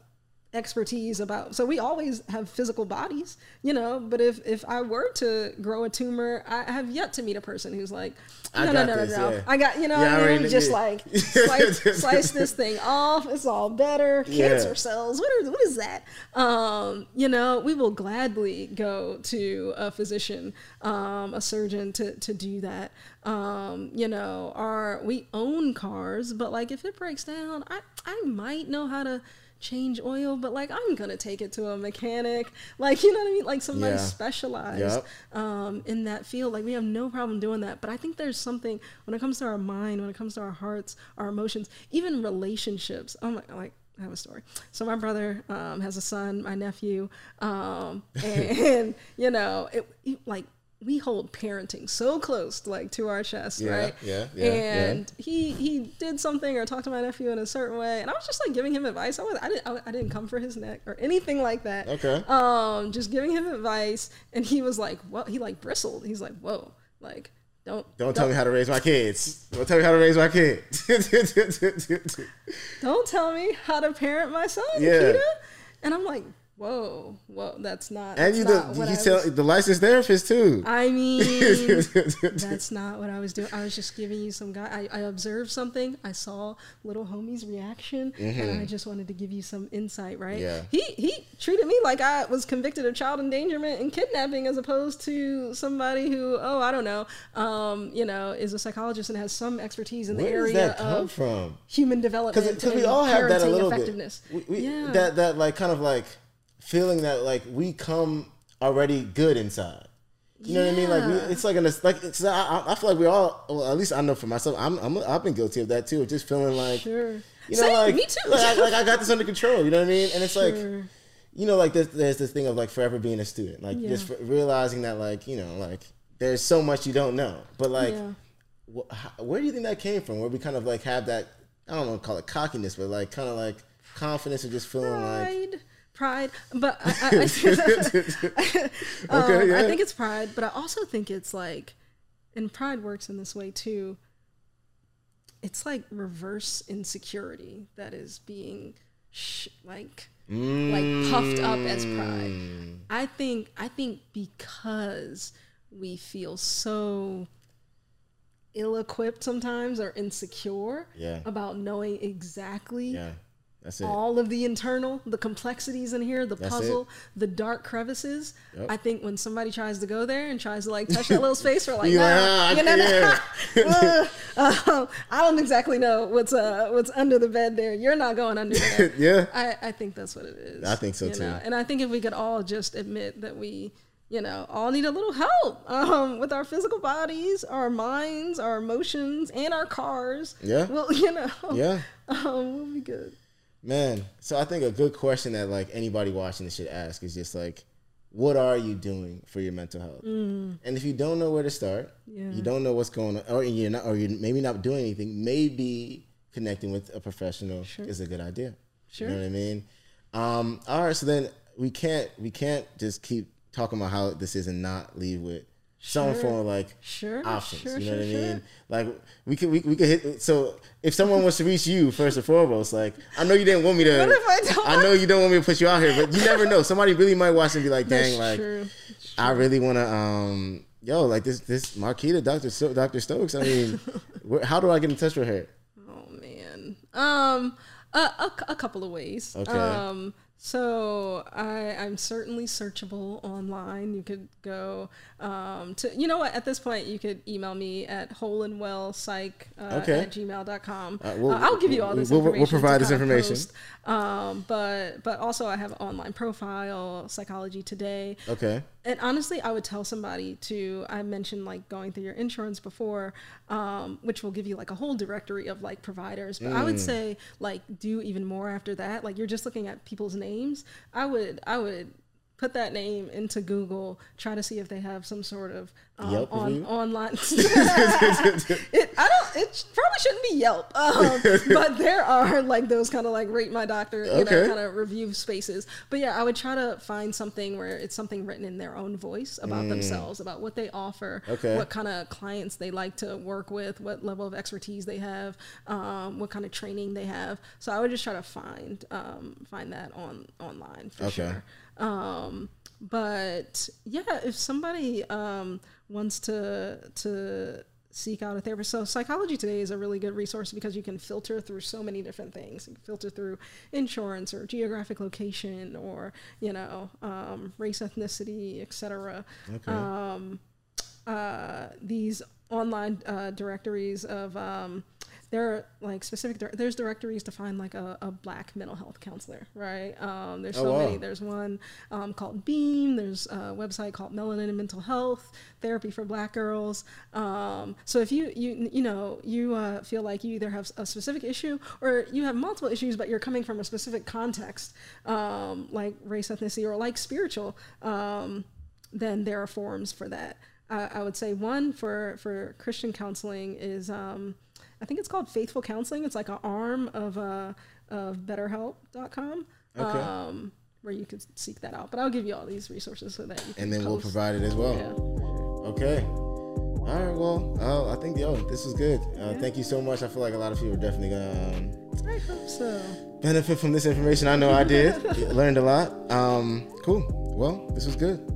expertise about so we always have physical bodies you know but if if i were to grow a tumor i have yet to meet a person who's like no no no this, no no yeah. i got you know yeah, I mean? just like slice, slice this thing off it's all better cancer yeah. cells what, are, what is that um you know we will gladly go to a physician um a surgeon to to do that um you know our we own cars but like if it breaks down i i might know how to change oil, but like I'm gonna take it to a mechanic. Like you know what I mean? Like somebody yeah. specialized yep. um, in that field. Like we have no problem doing that. But I think there's something when it comes to our mind, when it comes to our hearts, our emotions, even relationships. Oh my, like I have a story. So my brother um, has a son, my nephew, um, and, and, you know, it, it, like we hold parenting so close like to our chest yeah, right yeah yeah and yeah. he he did something or talked to my nephew in a certain way and i was just like giving him advice i was i didn't I, I, didn't come for his neck or anything like that okay um just giving him advice and he was like what he like bristled he's like whoa like don't, don't, don't tell me how to raise my kids. Don't tell me how to raise my kids. don't tell me how to parent my son, yeah. And I'm like, whoa, whoa, that's not. And you, the, you tell was, the licensed therapist too. I mean, that's not what I was doing. I was just giving you some guy. I, I observed something. I saw little homie's reaction, mm-hmm. and I just wanted to give you some insight. Right? Yeah. He he treated me like I was convicted of child endangerment and kidnapping, as opposed to somebody who, oh, I don't know, um, you know, is a psychologist and has some expertise in the Where area of from? human development. Because we all have that a little bit. We, we, yeah. That that like kind of like feeling that like we come already good inside. You know what I mean? Like we, it's like an like it's. I, I feel like we all. Well, at least I know for myself. I'm. I'm. I've been guilty of that too. Just feeling like. Sure. You know, Same, like me too. Like I, like I, got this under control. You know what I mean? And it's sure. like, you know, like there's, there's this thing of like forever being a student. Like yeah. just realizing that like you know like there's so much you don't know. But like, Yeah. wh- how- where do you think that came from? Where we kind of like have that I don't know, call it cockiness, but like kind of like confidence and just feeling like pride but i, I, I, um, Okay, yeah. I think it's pride but i also think it's like and pride works in this way too it's like reverse insecurity that is being sh- like like puffed up as pride Mm. i think i think because we feel so ill-equipped sometimes or insecure Yeah. about knowing exactly yeah, that's it. all of the internal, the complexities in here, the That's puzzle, the dark crevices. Yep. I think when somebody tries to go there and tries to like touch that little space, we're like, nah, "Ah, I you know, can't." uh, I don't exactly know what's uh what's under the bed there. You're not going under there. yeah, I, I think that's what it is. I think so, too. know? And I think if we could all just admit that we, you know, all need a little help um, with our physical bodies, our minds, our emotions, and our cars. Yeah. Well, you know, yeah. um, we'll be good. Man, so I think a good question that like anybody watching this should ask is just like, what are you doing for your mental health? And if you don't know where to start, Mm. Yeah. you don't know what's going on, or you're not, or you're maybe not doing anything, maybe connecting with a professional Sure. is a good idea. Sure. You know what I mean? Um, all right, so then we can't we can't just keep talking about how this is and not leave with some Sure. form of like Sure, options. sure, you know what I mean? Like we could we, we could hit. So if someone wants to reach you first and foremost, like I know you didn't want me to. What if I don't? know you don't want me to put you out here, but you never know. Somebody really might watch and be like, That's "Dang, like true. I really want to." um Yo, like this, this Marquita, Doctor so- Doctor Stokes. I mean, where, how do I get in touch with her? Oh man. Um, a, a, a couple of ways. Okay. Um, so I I'm certainly searchable online. You could go um, to you know what at this point you could email me at wholeandwellpsych uh, Okay. at gmail.com. Uh, we'll- uh, I'll give you all this we'll- we'll provide this information. Um, but but also I have an online profile, Psychology Today. Okay, And honestly, I would tell somebody to. I mentioned like going through your insurance before, um, which will give you like a whole directory of like providers. But I would say like do even more after that. Like you're just looking at people's names. I would I would put that name into Google, try to see if they have some sort of um, Yelp on review? online. it, I don't. It probably shouldn't be Yelp, um, but there are like those kind of like rate my doctor, you Okay. know, kind of review spaces. But yeah, I would try to find something where it's something written in their own voice about themselves, about what they offer, Mm. Okay. what kind of clients they like to work with, what level of expertise they have, um, what kind of training they have. So I would just try to find um, find that on online for Okay. sure. Um, but yeah, if somebody um, wants to to seek out a therapist, so Psychology Today is a really good resource because you can filter through so many different things. You can filter through insurance or geographic location or you know um, race, ethnicity, etc. Okay. Um, uh, these online uh, directories of um, there are like specific dir- there's directories to find like a, a black mental health counselor right um, there's Oh, so wow. many there's one um, called beam there's a website called melanin and mental health therapy for black girls um, so if you you you know you uh, feel like you either have a specific issue or you have multiple issues but you're coming from a specific context um, like race ethnicity or like spiritual um, then there are forums for that. I would say one for for Christian counseling is um, I think it's called Faithful Counseling. It's like an arm of uh, of BetterHelp.com. Okay. Um, where you could seek that out, but I'll give you all these resources so that you can and then we'll provide it as well. Yeah. Okay. All right. Well, uh, I think yo, this was good. Uh, Thank you so much. I feel like a lot of people are definitely gonna um, I hope so. benefit from this information. I know I did. Learned a lot. Um, cool. Well, this was good.